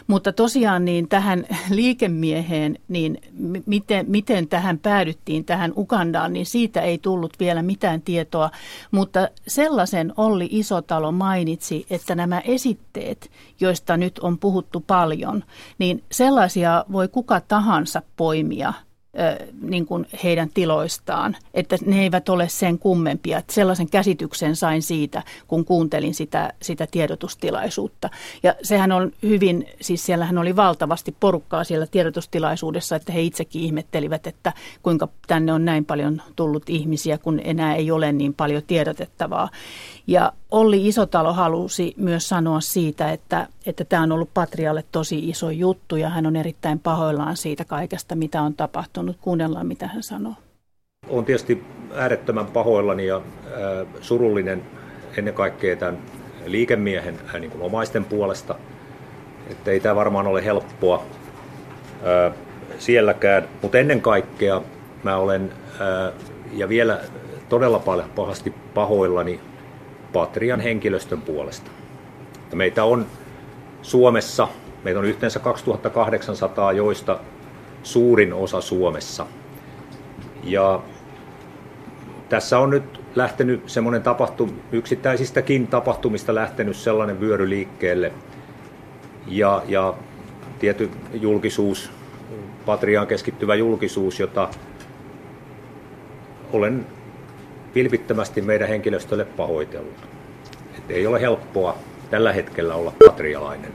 Mutta tosiaan niin tähän liikemieheen, niin miten, miten tähän päädyttiin tähän Ugandaan, niin siitä ei tullut vielä mitään tietoa. Mutta sellaisen Olli Isotalo mainitsi, että nämä esitteet, joista nyt on puhuttu paljon, niin sellaisia voi kuka tahansa poimia – niin kuin heidän tiloistaan, että ne eivät ole sen kummempia. Että sellaisen käsityksen sain siitä, kun kuuntelin sitä, sitä tiedotustilaisuutta. Ja sehän on hyvin, siis siellähän oli valtavasti porukkaa siellä tiedotustilaisuudessa, että he itsekin ihmettelivät, että kuinka tänne on näin paljon tullut ihmisiä, kun enää ei ole niin paljon tiedotettavaa. Ja Olli Isotalo halusi myös sanoa siitä, että, että tämä on ollut Patrialle tosi iso juttu ja hän on erittäin pahoillaan siitä kaikesta, mitä on tapahtunut. Kuunnellaan, mitä hän sanoo. Olen tietysti äärettömän pahoillani ja surullinen ennen kaikkea tämän liikemiehen niin kuin omaisten puolesta. Että ei tämä varmaan ole helppoa sielläkään, mutta ennen kaikkea mä olen ja vielä todella paljon pahasti pahoillani Patrian henkilöstön puolesta. Meitä on Suomessa, meitä on yhteensä 2800, joista suurin osa Suomessa. Ja tässä on nyt lähtenyt semmoinen tapahtum, yksittäisistäkin tapahtumista lähtenyt sellainen vyöry liikkeelle. Ja, ja tietty julkisuus, Patriaan keskittyvä julkisuus, jota olen vilpittömästi meidän henkilöstölle pahoitellut. Että ei ole helppoa tällä hetkellä olla patrialainen.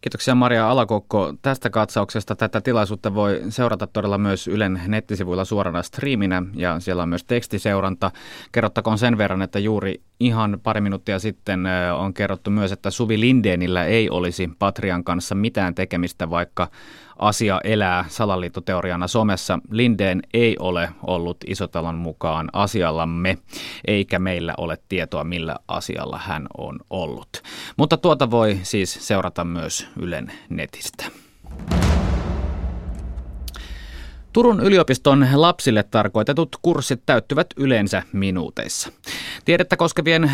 Kiitoksia Maria Alakokko tästä katsauksesta. Tätä tilaisuutta voi seurata todella myös Ylen nettisivuilla suorana striiminä ja siellä on myös tekstiseuranta. Kerrottakoon sen verran, että juuri ihan pari minuuttia sitten on kerrottu myös, että Suvi Lindeenillä ei olisi Patrian kanssa mitään tekemistä, vaikka asia elää salaliittoteoriana somessa. Lindeen ei ole ollut Isotalon mukaan asiallamme, eikä meillä ole tietoa, millä asialla hän on ollut. Mutta tuota voi siis seurata myös Ylen netistä. Turun yliopiston lapsille tarkoitetut kurssit täyttyvät yleensä minuuteissa. Tiedettä koskevien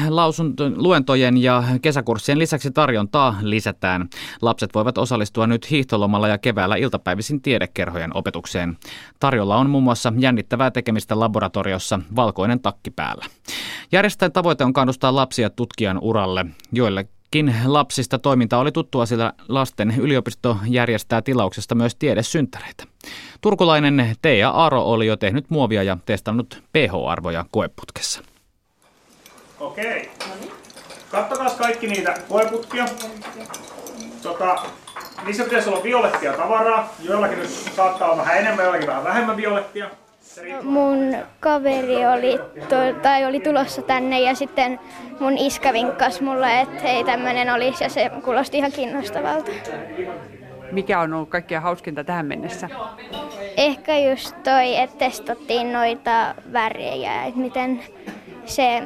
luentojen ja kesäkurssien lisäksi tarjontaa lisätään. Lapset voivat osallistua nyt hiihtolomalla ja keväällä iltapäivisin tiedekerhojen opetukseen. Tarjolla on muun muassa jännittävää tekemistä laboratoriossa valkoinen takki päällä. Järjestäjän tavoite on kannustaa lapsia tutkijan uralle, joille Joillekin lapsista toiminta oli tuttua, sillä lasten yliopisto järjestää tilauksesta myös tiedesynttäreitä. Turkulainen Teija Aro oli jo tehnyt muovia ja testannut pH-arvoja koeputkessa. Okei. Kattokaa kaikki niitä koeputkia. Tota, niissä pitäisi olla violettia tavaraa. Joillakin nyt saattaa olla vähän enemmän, joillakin vähän vähemmän violettia. Mun kaveri oli, to, tai oli tulossa tänne ja sitten mun iskä vinkkasi mulle, että hei tämmöinen olisi ja se kuulosti ihan kiinnostavalta. Mikä on ollut kaikkein hauskinta tähän mennessä? Ehkä just toi, että testattiin noita värejä, että miten se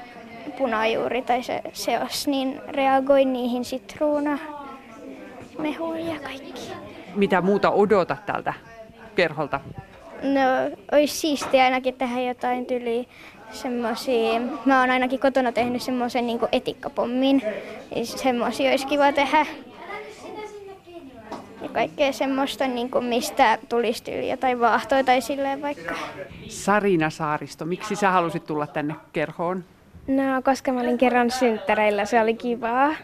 punajuuri tai se seos niin reagoi niihin sitruuna, mehuun ja kaikki. Mitä muuta odotat tältä kerholta? No, olisi siistiä ainakin tehdä jotain tyli semmosia, mä oon ainakin kotona tehnyt semmoisen niin etikkapommin. Semmoisia olisi kiva tehdä. Ja kaikkea semmoista, niin kuin mistä tulisi tyyli jotain vaahtoja tai silleen vaikka. Sarina Saaristo, miksi sä halusit tulla tänne kerhoon? No, koska mä olin kerran synttäreillä, se oli kivaa.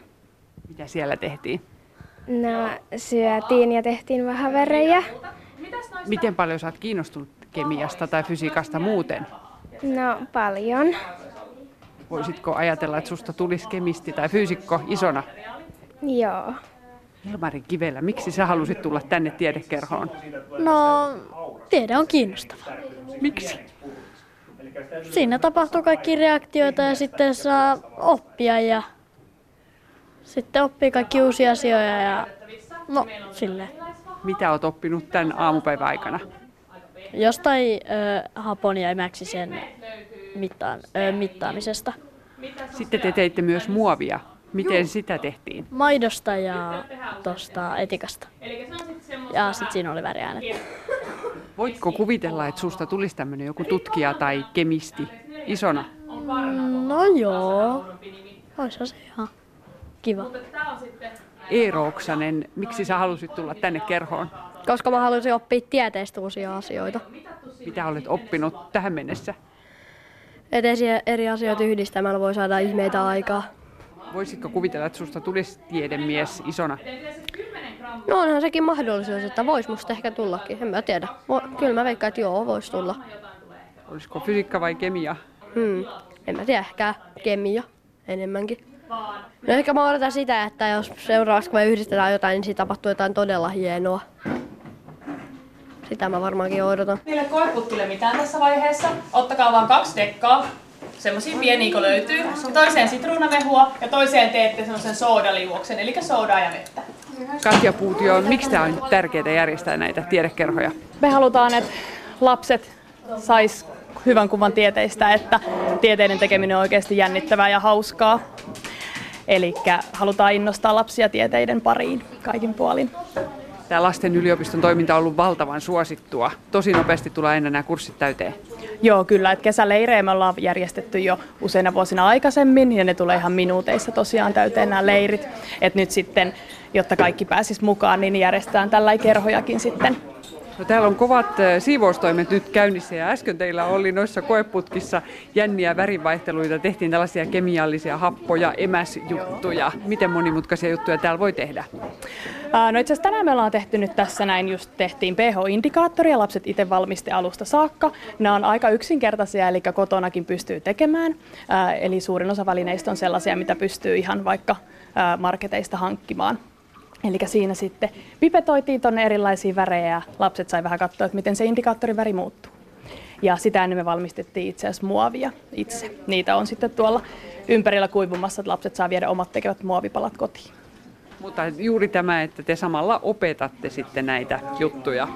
Mitä siellä tehtiin? No, syötiin ja tehtiin vähän verejä. Miten paljon sä oot kiinnostunut kemiasta tai fysiikasta muuten? No, paljon. Voisitko ajatella, että susta tulisi kemisti tai fyysikko isona? Joo. Ilmari Kivelä, miksi sä halusit tulla tänne tiedekerhoon? No, tiede on kiinnostava. Miksi? Siinä tapahtuu kaikki reaktioita ja sitten saa oppia ja sitten oppii kaikki uusia asioita ja no silleen. Mitä oot oppinut tämän aamupäivän aikana? Jostain ö, hapon ja emäksisen mittaan, ö, mittaamisesta. Sitten te teitte myös muovia. Miten sitä tehtiin? Maidosta ja tuosta etikasta. Ja sitten siinä oli väriäänet. Voitko kuvitella, että susta tulisi tämmöinen joku tutkija tai kemisti isona? No joo, olisi se ihan kiva. Eero Oksanen, miksi sä halusit tulla tänne kerhoon? Koska mä halusin oppia tieteestä uusia asioita. Mitä olet oppinut tähän mennessä? Et eri asioita yhdistämällä voi saada ihmeitä aikaa. Voisitko kuvitella, että susta tulisi tiedemies isona? No onhan sekin mahdollisuus, että vois musta ehkä tullakin. En mä tiedä. Kyllä mä veikkaan, että joo, vois tulla. Olisiko fysiikka vai kemia? Hmm. En mä tiedä, ehkä kemia enemmänkin. No ehkä mä odotan sitä, että jos seuraavaksi kun me yhdistetään jotain, niin siitä tapahtuu jotain todella hienoa. Sitä mä varmaankin odotan. Niille koeputkille mitään tässä vaiheessa. Ottakaa vaan kaksi dekkaa. Semmoisia pieniä kun löytyy. Ja toiseen sitruunamehua ja toiseen teette semmoisen soodaliuoksen, eli soodaa ja vettä. Katja Puutio, miksi tämä on tärkeää järjestää näitä tiedekerhoja? Me halutaan, että lapset sais hyvän kuvan tieteistä, että tieteiden tekeminen on oikeasti jännittävää ja hauskaa. Eli halutaan innostaa lapsia tieteiden pariin kaikin puolin. Tämä lasten yliopiston toiminta on ollut valtavan suosittua. Tosi nopeasti tulee aina nämä kurssit täyteen. Joo, kyllä. Että kesäleirejä me ollaan järjestetty jo useina vuosina aikaisemmin ja ne tulee ihan minuuteissa tosiaan täyteen nämä leirit. Et nyt sitten, jotta kaikki pääsis mukaan, niin järjestetään tällä kerhojakin sitten No, täällä on kovat siivoustoimet nyt käynnissä ja äsken teillä oli noissa koeputkissa jänniä värivaihteluita. Tehtiin tällaisia kemiallisia happoja, emäsjuttuja. Miten monimutkaisia juttuja täällä voi tehdä? No itse asiassa tänään me ollaan tehty nyt tässä näin, just tehtiin pH-indikaattoria, lapset itse valmisti alusta saakka. Nämä on aika yksinkertaisia, eli kotonakin pystyy tekemään. Eli suurin osa välineistä on sellaisia, mitä pystyy ihan vaikka marketeista hankkimaan. Eli siinä sitten pipetoitiin tuonne erilaisia värejä ja lapset sai vähän katsoa, että miten se indikaattorin väri muuttuu. Ja sitä ennen me valmistettiin itse asiassa muovia itse. Niitä on sitten tuolla ympärillä kuivumassa, että lapset saa viedä omat tekevät muovipalat kotiin. Mutta juuri tämä, että te samalla opetatte sitten näitä juttuja.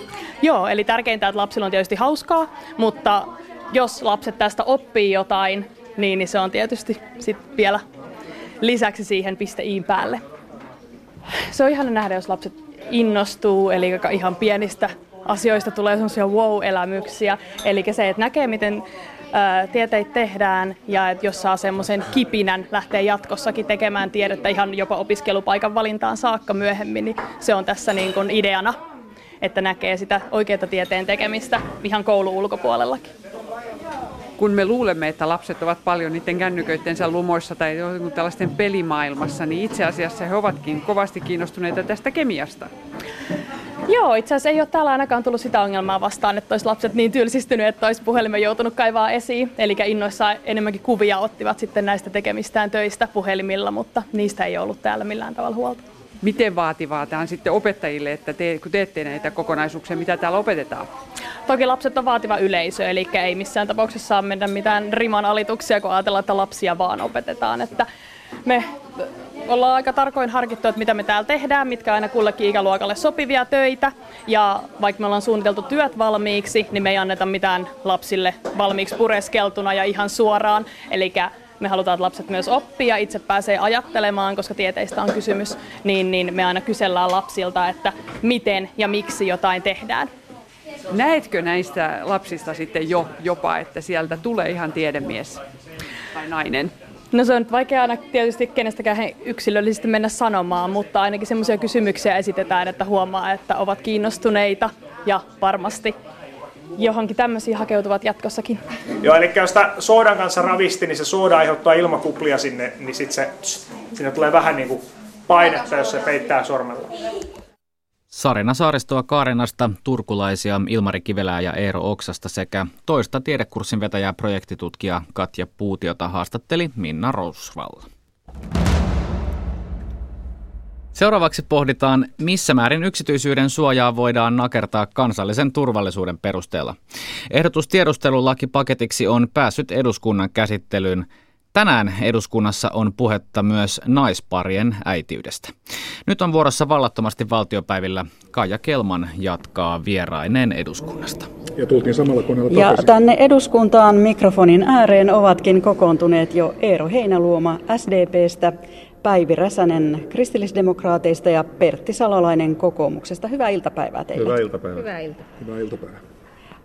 Joo, eli tärkeintä, että lapsilla on tietysti hauskaa, mutta jos lapset tästä oppii jotain, niin, niin se on tietysti sit vielä lisäksi siihen piste päälle se on ihana nähdä, jos lapset innostuu, eli ihan pienistä asioista tulee sellaisia wow-elämyksiä. Eli se, että näkee, miten tieteitä tehdään ja että jos saa semmoisen kipinän lähtee jatkossakin tekemään tiedettä ihan jopa opiskelupaikan valintaan saakka myöhemmin, niin se on tässä niin kuin ideana, että näkee sitä oikeaa tieteen tekemistä ihan koulun ulkopuolellakin kun me luulemme, että lapset ovat paljon niiden kännyköittensä lumoissa tai tällaisten pelimaailmassa, niin itse asiassa he ovatkin kovasti kiinnostuneita tästä kemiasta. Joo, itse asiassa ei ole täällä ainakaan tullut sitä ongelmaa vastaan, että olisi lapset niin tylsistyneet, että olisi puhelimen joutunut kaivaa esiin. Eli innoissaan enemmänkin kuvia ottivat sitten näistä tekemistään töistä puhelimilla, mutta niistä ei ollut täällä millään tavalla huolta. Miten vaativaa tämä on sitten opettajille, että te, kun teette näitä kokonaisuuksia, mitä täällä opetetaan? Toki lapset on vaativa yleisö, eli ei missään tapauksessa saa mennä mitään riman alituksia, kun ajatellaan, että lapsia vaan opetetaan. Että me ollaan aika tarkoin harkittu, että mitä me täällä tehdään, mitkä aina kullekin ikäluokalle sopivia töitä. Ja vaikka me ollaan suunniteltu työt valmiiksi, niin me ei anneta mitään lapsille valmiiksi pureskeltuna ja ihan suoraan. Eli me halutaan, että lapset myös oppii ja itse pääsee ajattelemaan, koska tieteistä on kysymys, niin, niin me aina kysellään lapsilta, että miten ja miksi jotain tehdään. näetkö näistä lapsista sitten jo jopa, että sieltä tulee ihan tiedemies tai nainen? No se on nyt vaikea aina tietysti kenestäkään yksilöllisesti mennä sanomaan, mutta ainakin semmoisia kysymyksiä esitetään, että huomaa, että ovat kiinnostuneita ja varmasti johonkin tämmöisiä hakeutuvat jatkossakin. Joo, eli jos sitä soodan kanssa ravisti, niin se sooda aiheuttaa ilmakuplia sinne, niin sit se, sinne tulee vähän niin kuin painetta, jos se peittää sormella. Sarina Saaristoa Kaarenasta, turkulaisia Ilmari Kivelää ja Eero Oksasta sekä toista tiedekurssin vetäjää projektitutkija Katja Puutiota haastatteli Minna Rosval. Seuraavaksi pohditaan, missä määrin yksityisyyden suojaa voidaan nakertaa kansallisen turvallisuuden perusteella. Ehdotus tiedustelulakipaketiksi on päässyt eduskunnan käsittelyyn. Tänään eduskunnassa on puhetta myös naisparien äitiydestä. Nyt on vuorossa vallattomasti valtiopäivillä. Kaija Kelman jatkaa vieraineen eduskunnasta. Ja tultiin samalla koneella Ja tänne eduskuntaan mikrofonin ääreen ovatkin kokoontuneet jo Eero Heinäluoma SDPstä, Päivi Räsänen kristillisdemokraateista ja Pertti Salolainen kokoomuksesta. Hyvää iltapäivää teille. Hyvää iltapäivää. Hyvää iltapäivää. Hyvää iltapäivää.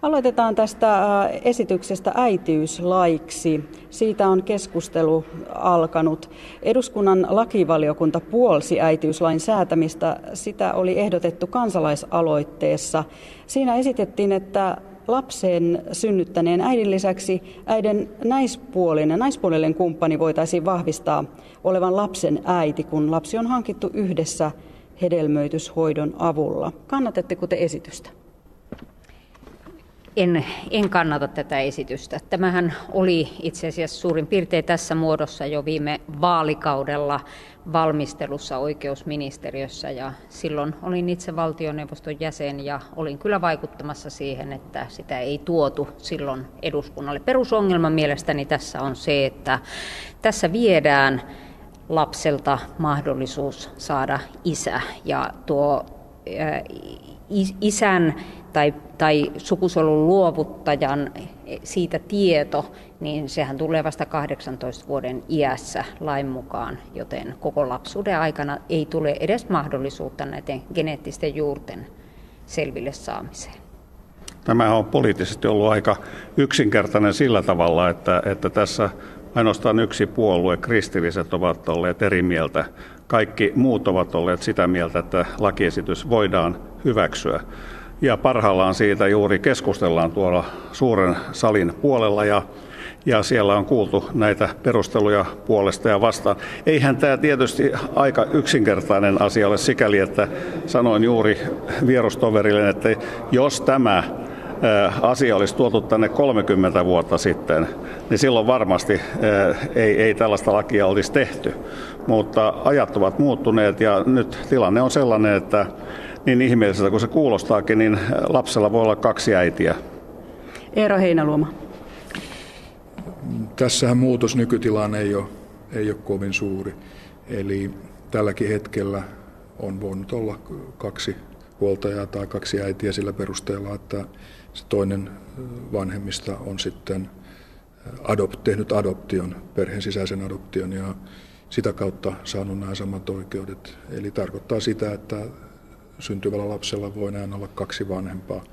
Aloitetaan tästä äh, esityksestä äitiyslaiksi. Siitä on keskustelu alkanut. Eduskunnan lakivaliokunta puolsi äitiyslain säätämistä. Sitä oli ehdotettu kansalaisaloitteessa. Siinä esitettiin, että lapsen synnyttäneen äidin lisäksi äidin naispuolinen, naispuolinen kumppani voitaisiin vahvistaa olevan lapsen äiti, kun lapsi on hankittu yhdessä hedelmöityshoidon avulla. Kannatatteko te esitystä? En, en kannata tätä esitystä. Tämähän oli itse asiassa suurin piirtein tässä muodossa jo viime vaalikaudella valmistelussa oikeusministeriössä ja silloin olin itse valtioneuvoston jäsen ja olin kyllä vaikuttamassa siihen, että sitä ei tuotu silloin eduskunnalle. Perusongelma mielestäni tässä on se, että tässä viedään lapselta mahdollisuus saada isä ja tuo isän tai, tai sukusolun luovuttajan siitä tieto, niin sehän tulee vasta 18 vuoden iässä lain mukaan, joten koko lapsuuden aikana ei tule edes mahdollisuutta näiden geneettisten juurten selville saamiseen. Tämä on poliittisesti ollut aika yksinkertainen sillä tavalla, että, että tässä ainoastaan yksi puolue, kristilliset, ovat olleet eri mieltä. Kaikki muut ovat olleet sitä mieltä, että lakiesitys voidaan hyväksyä. Ja parhaillaan siitä juuri keskustellaan tuolla suuren salin puolella ja, ja siellä on kuultu näitä perusteluja puolesta ja vastaan. Eihän tämä tietysti aika yksinkertainen asia ole sikäli, että sanoin juuri vierustoverille, että jos tämä asia olisi tuotu tänne 30 vuotta sitten, niin silloin varmasti ei, ei tällaista lakia olisi tehty. Mutta ajat ovat muuttuneet ja nyt tilanne on sellainen, että niin ihmeelliseltä kuin se kuulostaakin, niin lapsella voi olla kaksi äitiä. Eero Heinäluoma. Tässähän muutos nykytilaan ei ole, ei ole kovin suuri. Eli tälläkin hetkellä on voinut olla kaksi huoltajaa tai kaksi äitiä sillä perusteella, että se toinen vanhemmista on sitten adopt, tehnyt adoption, perheen sisäisen adoption ja sitä kautta saanut nämä samat oikeudet. Eli tarkoittaa sitä, että syntyvällä lapsella voi näin olla kaksi vanhempaa.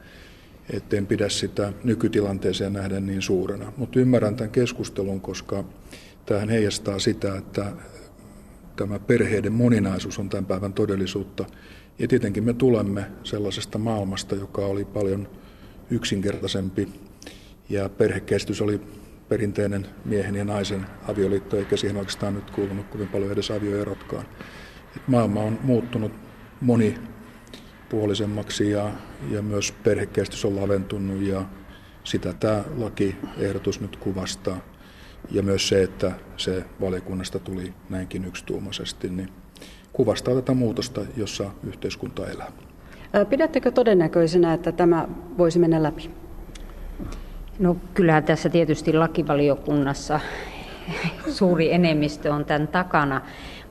Et en pidä sitä nykytilanteeseen nähden niin suurena. Mutta ymmärrän tämän keskustelun, koska tähän heijastaa sitä, että tämä perheiden moninaisuus on tämän päivän todellisuutta. Ja tietenkin me tulemme sellaisesta maailmasta, joka oli paljon yksinkertaisempi. Ja perhekestys oli perinteinen miehen ja naisen avioliitto, eikä siihen oikeastaan nyt kuulunut kovin paljon edes avioerotkaan. Et maailma on muuttunut moni puolisemmaksi ja, ja myös perhekestys on laventunut ja sitä tämä lakiehdotus nyt kuvastaa. Ja myös se, että se valiokunnasta tuli näinkin yksituumaisesti, niin kuvastaa tätä muutosta, jossa yhteiskunta elää. Pidättekö todennäköisenä, että tämä voisi mennä läpi? No kyllähän tässä tietysti lakivaliokunnassa suuri enemmistö on tämän takana.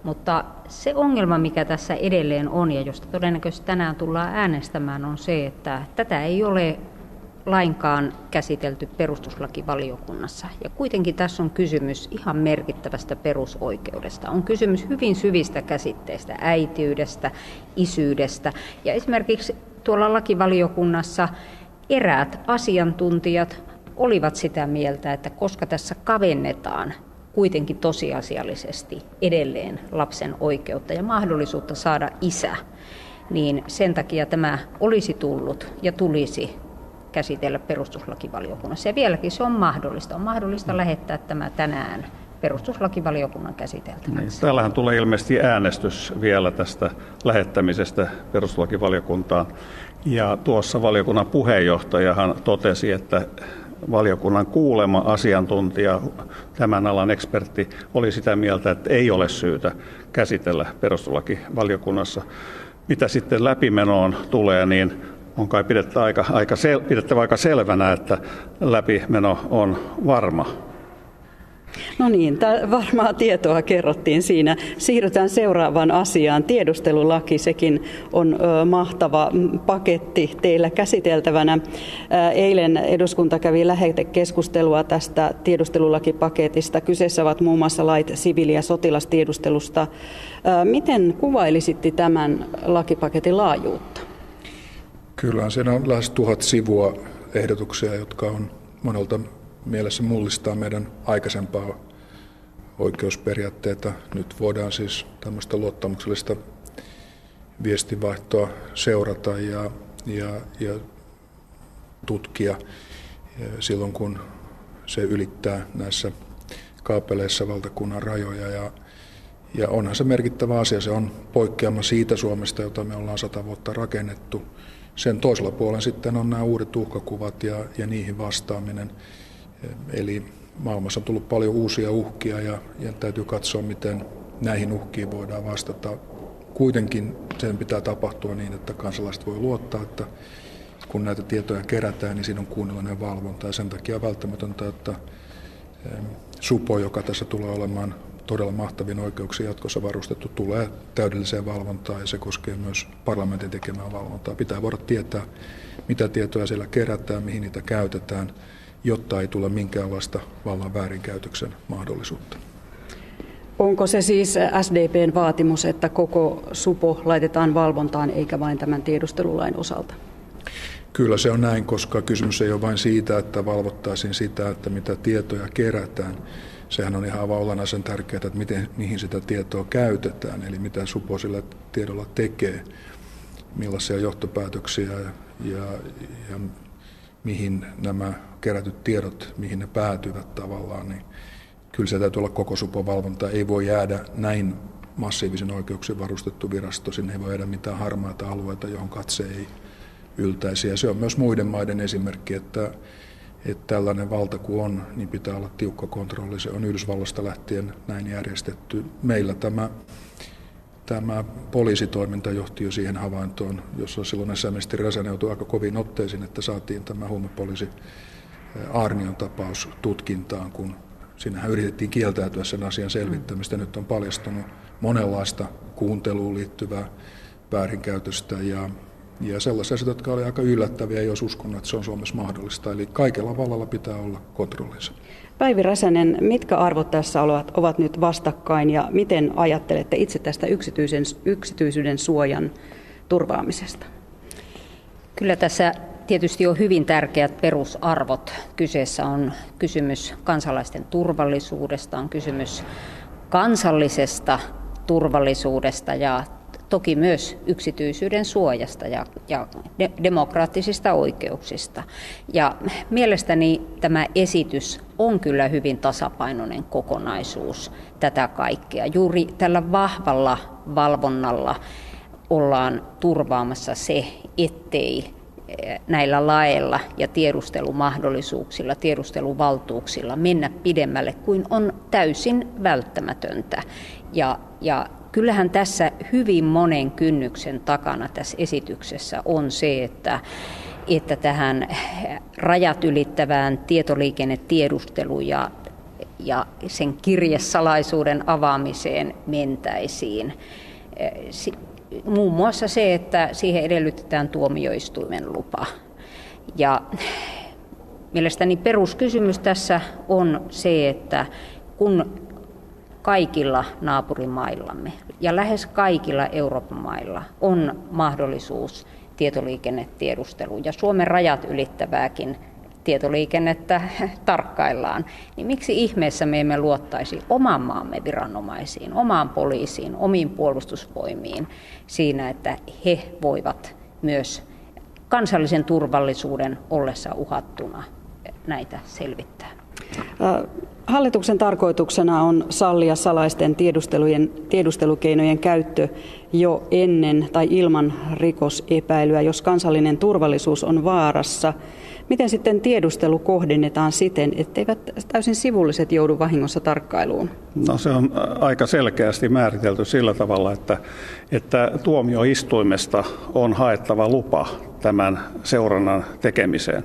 Mutta se ongelma, mikä tässä edelleen on ja josta todennäköisesti tänään tullaan äänestämään, on se, että tätä ei ole lainkaan käsitelty perustuslakivaliokunnassa. Ja kuitenkin tässä on kysymys ihan merkittävästä perusoikeudesta. On kysymys hyvin syvistä käsitteistä, äitiydestä, isyydestä. Ja esimerkiksi tuolla lakivaliokunnassa eräät asiantuntijat olivat sitä mieltä, että koska tässä kavennetaan kuitenkin tosiasiallisesti edelleen lapsen oikeutta ja mahdollisuutta saada isä, niin sen takia tämä olisi tullut ja tulisi käsitellä perustuslakivaliokunnassa. Ja vieläkin se on mahdollista. On mahdollista lähettää tämä tänään perustuslakivaliokunnan käsiteltäväksi. Niin, täällähän tulee ilmeisesti äänestys vielä tästä lähettämisestä perustuslakivaliokuntaan. Ja tuossa valiokunnan puheenjohtajahan totesi, että valiokunnan kuulema asiantuntija, tämän alan ekspertti, oli sitä mieltä, että ei ole syytä käsitellä perustuslakivaliokunnassa. Mitä sitten läpimenoon tulee, niin on kai pidettävä aika, aika, sel, pidettävä aika selvänä, että läpimeno on varma. No niin, varmaa tietoa kerrottiin siinä. Siirrytään seuraavaan asiaan. Tiedustelulaki, sekin on mahtava paketti teillä käsiteltävänä. Eilen eduskunta kävi lähetekeskustelua tästä tiedustelulakipaketista. Kyseessä ovat muun muassa lait siviili- ja sotilastiedustelusta. Miten kuvailisitte tämän lakipaketin laajuutta? Kyllä, siinä on lähes tuhat sivua ehdotuksia, jotka on monelta mielessä mullistaa meidän aikaisempaa oikeusperiaatteita. Nyt voidaan siis tämmöistä luottamuksellista viestinvaihtoa seurata ja, ja, ja tutkia silloin, kun se ylittää näissä kaapeleissa valtakunnan rajoja. Ja, ja onhan se merkittävä asia. Se on poikkeama siitä Suomesta, jota me ollaan sata vuotta rakennettu. Sen toisella puolella sitten on nämä uudet uhkakuvat ja, ja niihin vastaaminen. Eli maailmassa on tullut paljon uusia uhkia ja, ja täytyy katsoa, miten näihin uhkiin voidaan vastata. Kuitenkin sen pitää tapahtua niin, että kansalaiset voi luottaa, että kun näitä tietoja kerätään, niin siinä on kuunnellinen valvonta. Ja sen takia on välttämätöntä, että SUPO, joka tässä tulee olemaan todella mahtavin oikeuksia jatkossa varustettu, tulee täydelliseen valvontaan ja se koskee myös parlamentin tekemää valvontaa. Pitää voida tietää, mitä tietoja siellä kerätään, mihin niitä käytetään – jotta ei tule minkäänlaista vallan väärinkäytöksen mahdollisuutta. Onko se siis SDPn vaatimus, että koko supo laitetaan valvontaan eikä vain tämän tiedustelulain osalta? Kyllä se on näin, koska kysymys ei ole vain siitä, että valvottaisiin sitä, että mitä tietoja kerätään. Sehän on ihan olennaisen tärkeää, että miten, mihin sitä tietoa käytetään, eli mitä supo sillä tiedolla tekee, millaisia johtopäätöksiä ja, ja, ja mihin nämä kerätyt tiedot, mihin ne päätyvät tavallaan, niin kyllä se täytyy olla koko supovalvonta. Ei voi jäädä näin massiivisen oikeuksien varustettu virasto, sinne ei voi jäädä mitään harmaita alueita, johon katse ei yltäisi. Ja se on myös muiden maiden esimerkki, että, että tällainen valta kun on, niin pitää olla tiukka kontrolli. Se on Yhdysvallasta lähtien näin järjestetty. Meillä tämä tämä poliisitoiminta johti jo siihen havaintoon, jossa silloin sisäministeri Räsänen joutui aika kovin otteisiin, että saatiin tämä huumepoliisi Arnion tapaus tutkintaan, kun sinähän yritettiin kieltäytyä sen asian selvittämistä. Nyt on paljastunut monenlaista kuunteluun liittyvää väärinkäytöstä ja, ja sellaisia asioita, jotka olivat aika yllättäviä, jos uskon, että se on Suomessa mahdollista. Eli kaikella vallalla pitää olla kontrollinsa. Päivi Räsänen, mitkä arvot tässä ovat, ovat nyt vastakkain ja miten ajattelette itse tästä yksityisen, yksityisyyden suojan turvaamisesta? Kyllä tässä tietysti on hyvin tärkeät perusarvot. Kyseessä on kysymys kansalaisten turvallisuudesta, on kysymys kansallisesta turvallisuudesta ja toki myös yksityisyyden suojasta ja, ja de, demokraattisista oikeuksista. Ja mielestäni tämä esitys on kyllä hyvin tasapainoinen kokonaisuus tätä kaikkea. Juuri tällä vahvalla valvonnalla ollaan turvaamassa se, ettei näillä laeilla ja tiedustelumahdollisuuksilla, tiedusteluvaltuuksilla mennä pidemmälle kuin on täysin välttämätöntä. Ja, ja kyllähän tässä hyvin monen kynnyksen takana tässä esityksessä on se, että, että tähän rajat ylittävään tietoliikennetiedusteluun ja, ja sen kirjesalaisuuden avaamiseen mentäisiin. Muun muassa se, että siihen edellytetään tuomioistuimen lupa. Ja mielestäni peruskysymys tässä on se, että kun kaikilla naapurimaillamme ja lähes kaikilla Euroopan mailla on mahdollisuus tietoliikennetiedustelu ja Suomen rajat ylittävääkin tietoliikennettä tarkkaillaan, niin miksi ihmeessä me emme luottaisi oman maamme viranomaisiin, omaan poliisiin, omiin puolustusvoimiin siinä, että he voivat myös kansallisen turvallisuuden ollessa uhattuna näitä selvittää? Hallituksen tarkoituksena on sallia salaisten tiedustelujen, tiedustelukeinojen käyttö jo ennen tai ilman rikosepäilyä, jos kansallinen turvallisuus on vaarassa. Miten sitten tiedustelu kohdennetaan siten, etteivät täysin sivulliset joudu vahingossa tarkkailuun? No se on aika selkeästi määritelty sillä tavalla, että, että tuomioistuimesta on haettava lupa tämän seurannan tekemiseen.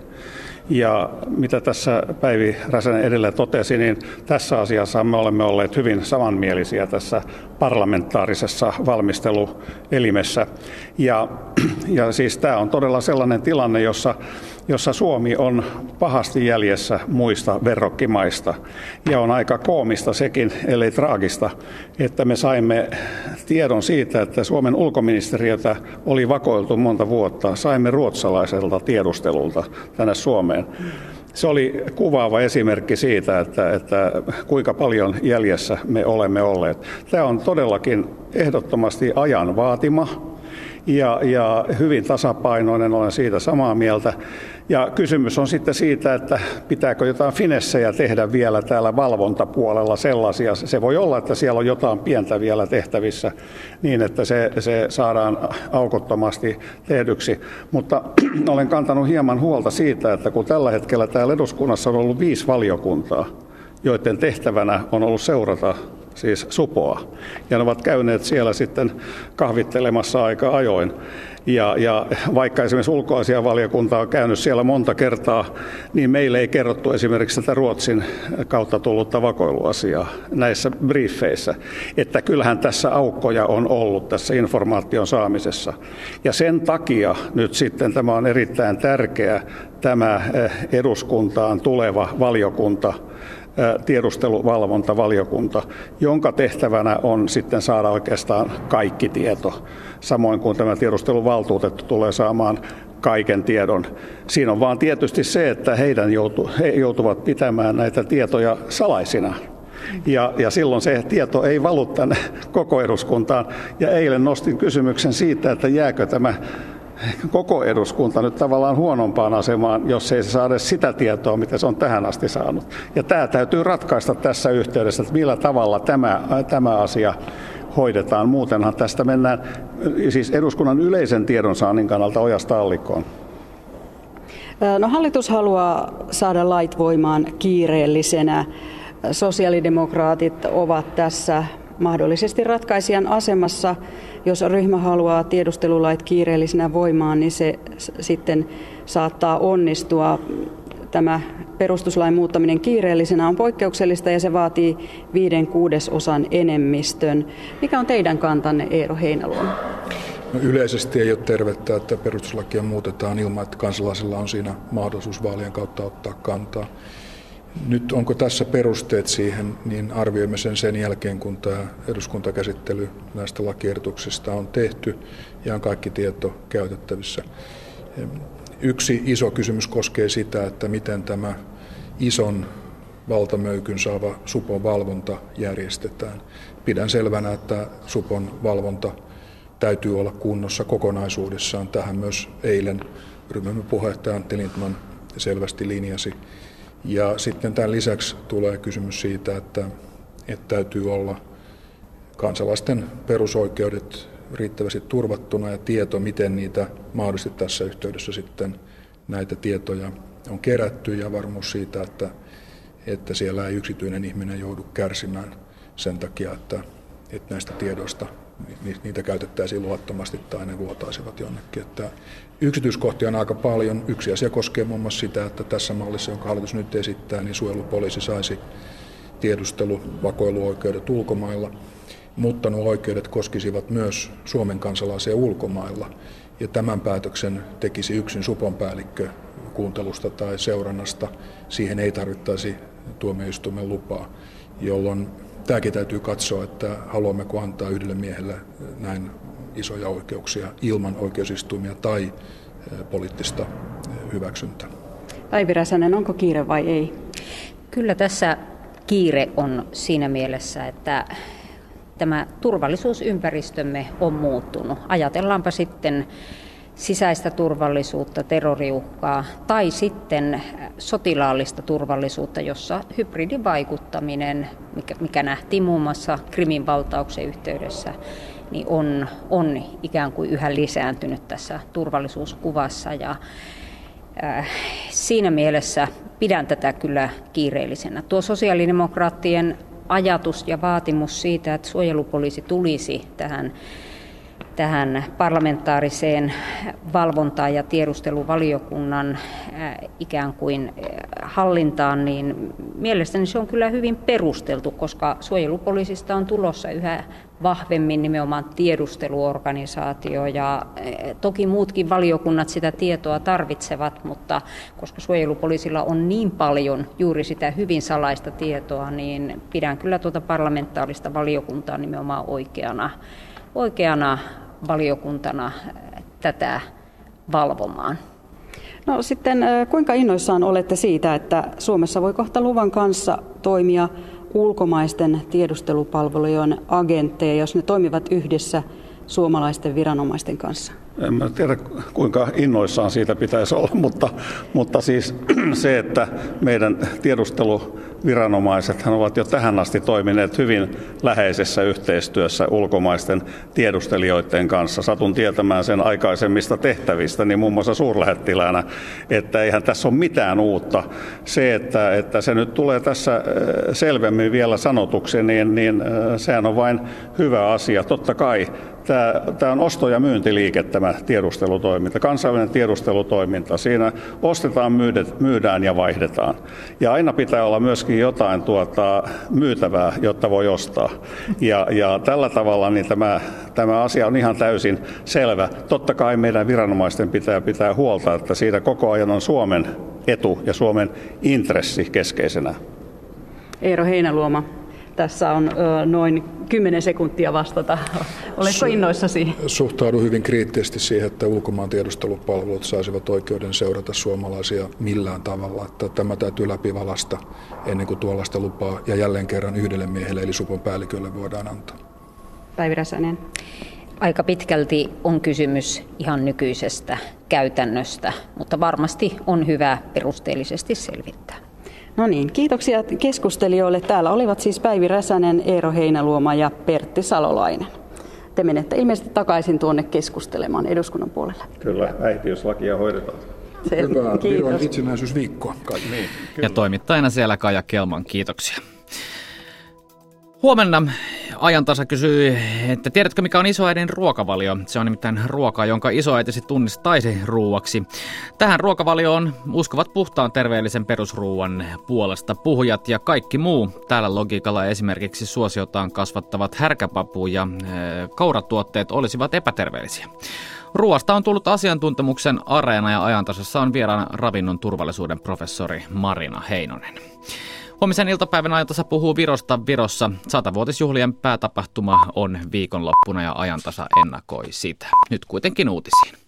Ja mitä tässä Päivi Räsänen edellä totesi, niin tässä asiassa me olemme olleet hyvin samanmielisiä tässä parlamentaarisessa valmisteluelimessä. Ja, [clears throat] ja siis tämä on todella sellainen tilanne, jossa jossa Suomi on pahasti jäljessä muista verrokkimaista. Ja on aika koomista sekin, ellei traagista, että me saimme tiedon siitä, että Suomen ulkoministeriötä oli vakoiltu monta vuotta. Saimme ruotsalaiselta tiedustelulta tänne Suomeen. Se oli kuvaava esimerkki siitä, että, että kuinka paljon jäljessä me olemme olleet. Tämä on todellakin ehdottomasti ajan vaatima ja, ja hyvin tasapainoinen, olen siitä samaa mieltä. Ja kysymys on sitten siitä, että pitääkö jotain finessejä tehdä vielä täällä valvontapuolella sellaisia. Se voi olla, että siellä on jotain pientä vielä tehtävissä niin, että se, se saadaan aukottomasti tehdyksi. Mutta [clears throat] olen kantanut hieman huolta siitä, että kun tällä hetkellä täällä eduskunnassa on ollut viisi valiokuntaa, joiden tehtävänä on ollut seurata siis supoa. Ja ne ovat käyneet siellä sitten kahvittelemassa aika ajoin. Ja, ja vaikka esimerkiksi ulkoasianvaliokunta on käynyt siellä monta kertaa, niin meille ei kerrottu esimerkiksi tätä Ruotsin kautta tullutta vakoiluasiaa näissä briefeissä. Että kyllähän tässä aukkoja on ollut tässä informaation saamisessa. Ja sen takia nyt sitten tämä on erittäin tärkeä tämä eh, eduskuntaan tuleva valiokunta, tiedusteluvalvontavaliokunta, jonka tehtävänä on sitten saada oikeastaan kaikki tieto, samoin kuin tämä tiedusteluvaltuutettu tulee saamaan kaiken tiedon. Siinä on vaan tietysti se, että heidän joutu, he joutuvat pitämään näitä tietoja salaisina. Ja, ja silloin se tieto ei valu tänne koko eduskuntaan. Ja eilen nostin kysymyksen siitä, että jääkö tämä koko eduskunta nyt tavallaan huonompaan asemaan, jos ei se saada sitä tietoa, mitä se on tähän asti saanut. Ja tämä täytyy ratkaista tässä yhteydessä, että millä tavalla tämä, tämä asia hoidetaan. Muutenhan tästä mennään siis eduskunnan yleisen tiedonsaannin kannalta ojasta allikkoon. No, hallitus haluaa saada lait voimaan kiireellisenä. Sosiaalidemokraatit ovat tässä mahdollisesti ratkaisijan asemassa. Jos ryhmä haluaa tiedustelulait kiireellisenä voimaan, niin se sitten saattaa onnistua. Tämä perustuslain muuttaminen kiireellisenä on poikkeuksellista ja se vaatii viiden kuudesosan enemmistön. Mikä on teidän kantanne, Eero Heinäluoma? No yleisesti ei ole tervettä, että perustuslakia muutetaan ilman, että kansalaisilla on siinä mahdollisuus vaalien kautta ottaa kantaa. Nyt onko tässä perusteet siihen, niin arvioimme sen sen jälkeen, kun tämä eduskuntakäsittely näistä lakiehdotuksista on tehty ja on kaikki tieto käytettävissä. Yksi iso kysymys koskee sitä, että miten tämä ison valtamöykyn saava supon valvonta järjestetään. Pidän selvänä, että supon valvonta täytyy olla kunnossa kokonaisuudessaan. Tähän myös eilen ryhmämme puheenjohtaja Antti Lindman selvästi linjasi. Ja sitten tämän lisäksi tulee kysymys siitä, että, että täytyy olla kansalaisten perusoikeudet riittävästi turvattuna ja tieto, miten niitä mahdollisesti tässä yhteydessä sitten näitä tietoja on kerätty ja varmuus siitä, että, että siellä ei yksityinen ihminen joudu kärsimään sen takia, että, että näistä tiedoista niitä käytettäisiin luottomasti tai ne vuotaisivat jonnekin. Että yksityiskohtia on aika paljon. Yksi asia koskee muun muassa sitä, että tässä mallissa, jonka hallitus nyt esittää, niin suojelupoliisi saisi tiedusteluvakoiluoikeudet ulkomailla, mutta nuo oikeudet koskisivat myös Suomen kansalaisia ulkomailla. Ja tämän päätöksen tekisi yksin supon päällikkö kuuntelusta tai seurannasta. Siihen ei tarvittaisi tuomioistuimen lupaa, jolloin tämäkin täytyy katsoa, että haluammeko antaa yhdelle miehelle näin isoja oikeuksia ilman oikeusistuimia tai poliittista hyväksyntää. Päivi Räsänen, onko kiire vai ei? Kyllä tässä kiire on siinä mielessä, että tämä turvallisuusympäristömme on muuttunut. Ajatellaanpa sitten sisäistä turvallisuutta, terroriuhkaa tai sitten sotilaallista turvallisuutta, jossa hybridivaikuttaminen, mikä, mikä nähtiin muun muassa Krimin valtauksen yhteydessä, niin on, on ikään kuin yhä lisääntynyt tässä turvallisuuskuvassa. Ja, äh, siinä mielessä pidän tätä kyllä kiireellisenä. Tuo sosiaalidemokraattien ajatus ja vaatimus siitä, että suojelupoliisi tulisi tähän tähän parlamentaariseen valvontaan ja tiedusteluvaliokunnan ikään kuin hallintaan, niin mielestäni se on kyllä hyvin perusteltu, koska suojelupoliisista on tulossa yhä vahvemmin nimenomaan tiedusteluorganisaatio ja toki muutkin valiokunnat sitä tietoa tarvitsevat, mutta koska suojelupoliisilla on niin paljon juuri sitä hyvin salaista tietoa, niin pidän kyllä tuota parlamentaarista valiokuntaa nimenomaan oikeana oikeana valiokuntana tätä valvomaan. No sitten kuinka innoissaan olette siitä, että Suomessa voi kohta luvan kanssa toimia ulkomaisten tiedustelupalvelujen agentteja, jos ne toimivat yhdessä suomalaisten viranomaisten kanssa? En mä tiedä kuinka innoissaan siitä pitäisi olla, mutta, mutta siis [clears throat] se, että meidän tiedusteluviranomaiset ovat jo tähän asti toimineet hyvin läheisessä yhteistyössä ulkomaisten tiedustelijoiden kanssa. Satun tietämään sen aikaisemmista tehtävistä, niin muun muassa suurlähettiläänä, että eihän tässä ole mitään uutta. Se, että, että se nyt tulee tässä äh, selvemmin vielä sanotuksi, niin, niin äh, sehän on vain hyvä asia. Totta kai tämä, tämä on osto- ja myyntiliike tämä tiedustelutoiminta, kansainvälinen tiedustelutoiminta. Siinä ostetaan, myydään ja vaihdetaan. Ja aina pitää olla myöskin jotain tuota, myytävää, jotta voi ostaa. Ja, ja tällä tavalla niin tämä, tämä asia on ihan täysin selvä. Totta kai meidän viranomaisten pitää pitää huolta, että siitä koko ajan on Suomen etu ja Suomen intressi keskeisenä. Eero Heinäluoma, tässä on noin 10 sekuntia vastata. Oletko innoissasi? Suhtaudun hyvin kriittisesti siihen, että ulkomaan tiedustelupalvelut saisivat oikeuden seurata suomalaisia millään tavalla. Että tämä täytyy läpivalasta ennen kuin tuollaista lupaa ja jälleen kerran yhdelle miehelle eli supon päällikölle voidaan antaa. Päivi Räsänen. Aika pitkälti on kysymys ihan nykyisestä käytännöstä, mutta varmasti on hyvä perusteellisesti selvittää. No niin, kiitoksia keskustelijoille. Täällä olivat siis Päivi Räsänen, Eero Heinäluoma ja Pertti Salolainen. Te menette ilmeisesti takaisin tuonne keskustelemaan eduskunnan puolelle. Kyllä, äitiyslakia hoidetaan. Hyvää Viron itsenäisyysviikkoa. Niin, ja toimittajana siellä Kaja Kelman, kiitoksia. Huomenna ajantasa kysyy, että tiedätkö mikä on isoäidin ruokavalio? Se on nimittäin ruoka, jonka isoäitisi tunnistaisi ruuaksi. Tähän ruokavalioon uskovat puhtaan terveellisen perusruuan puolesta puhujat ja kaikki muu. Täällä logiikalla esimerkiksi suosiotaan kasvattavat härkäpapu ja e, kauratuotteet olisivat epäterveellisiä. Ruoasta on tullut asiantuntemuksen areena ja ajantasassa on vieraana ravinnon turvallisuuden professori Marina Heinonen. Huomisen iltapäivän ajantasa puhuu Virosta Virossa. Satavuotisjuhlien päätapahtuma on viikonloppuna ja ajantasa ennakoi sitä. Nyt kuitenkin uutisiin.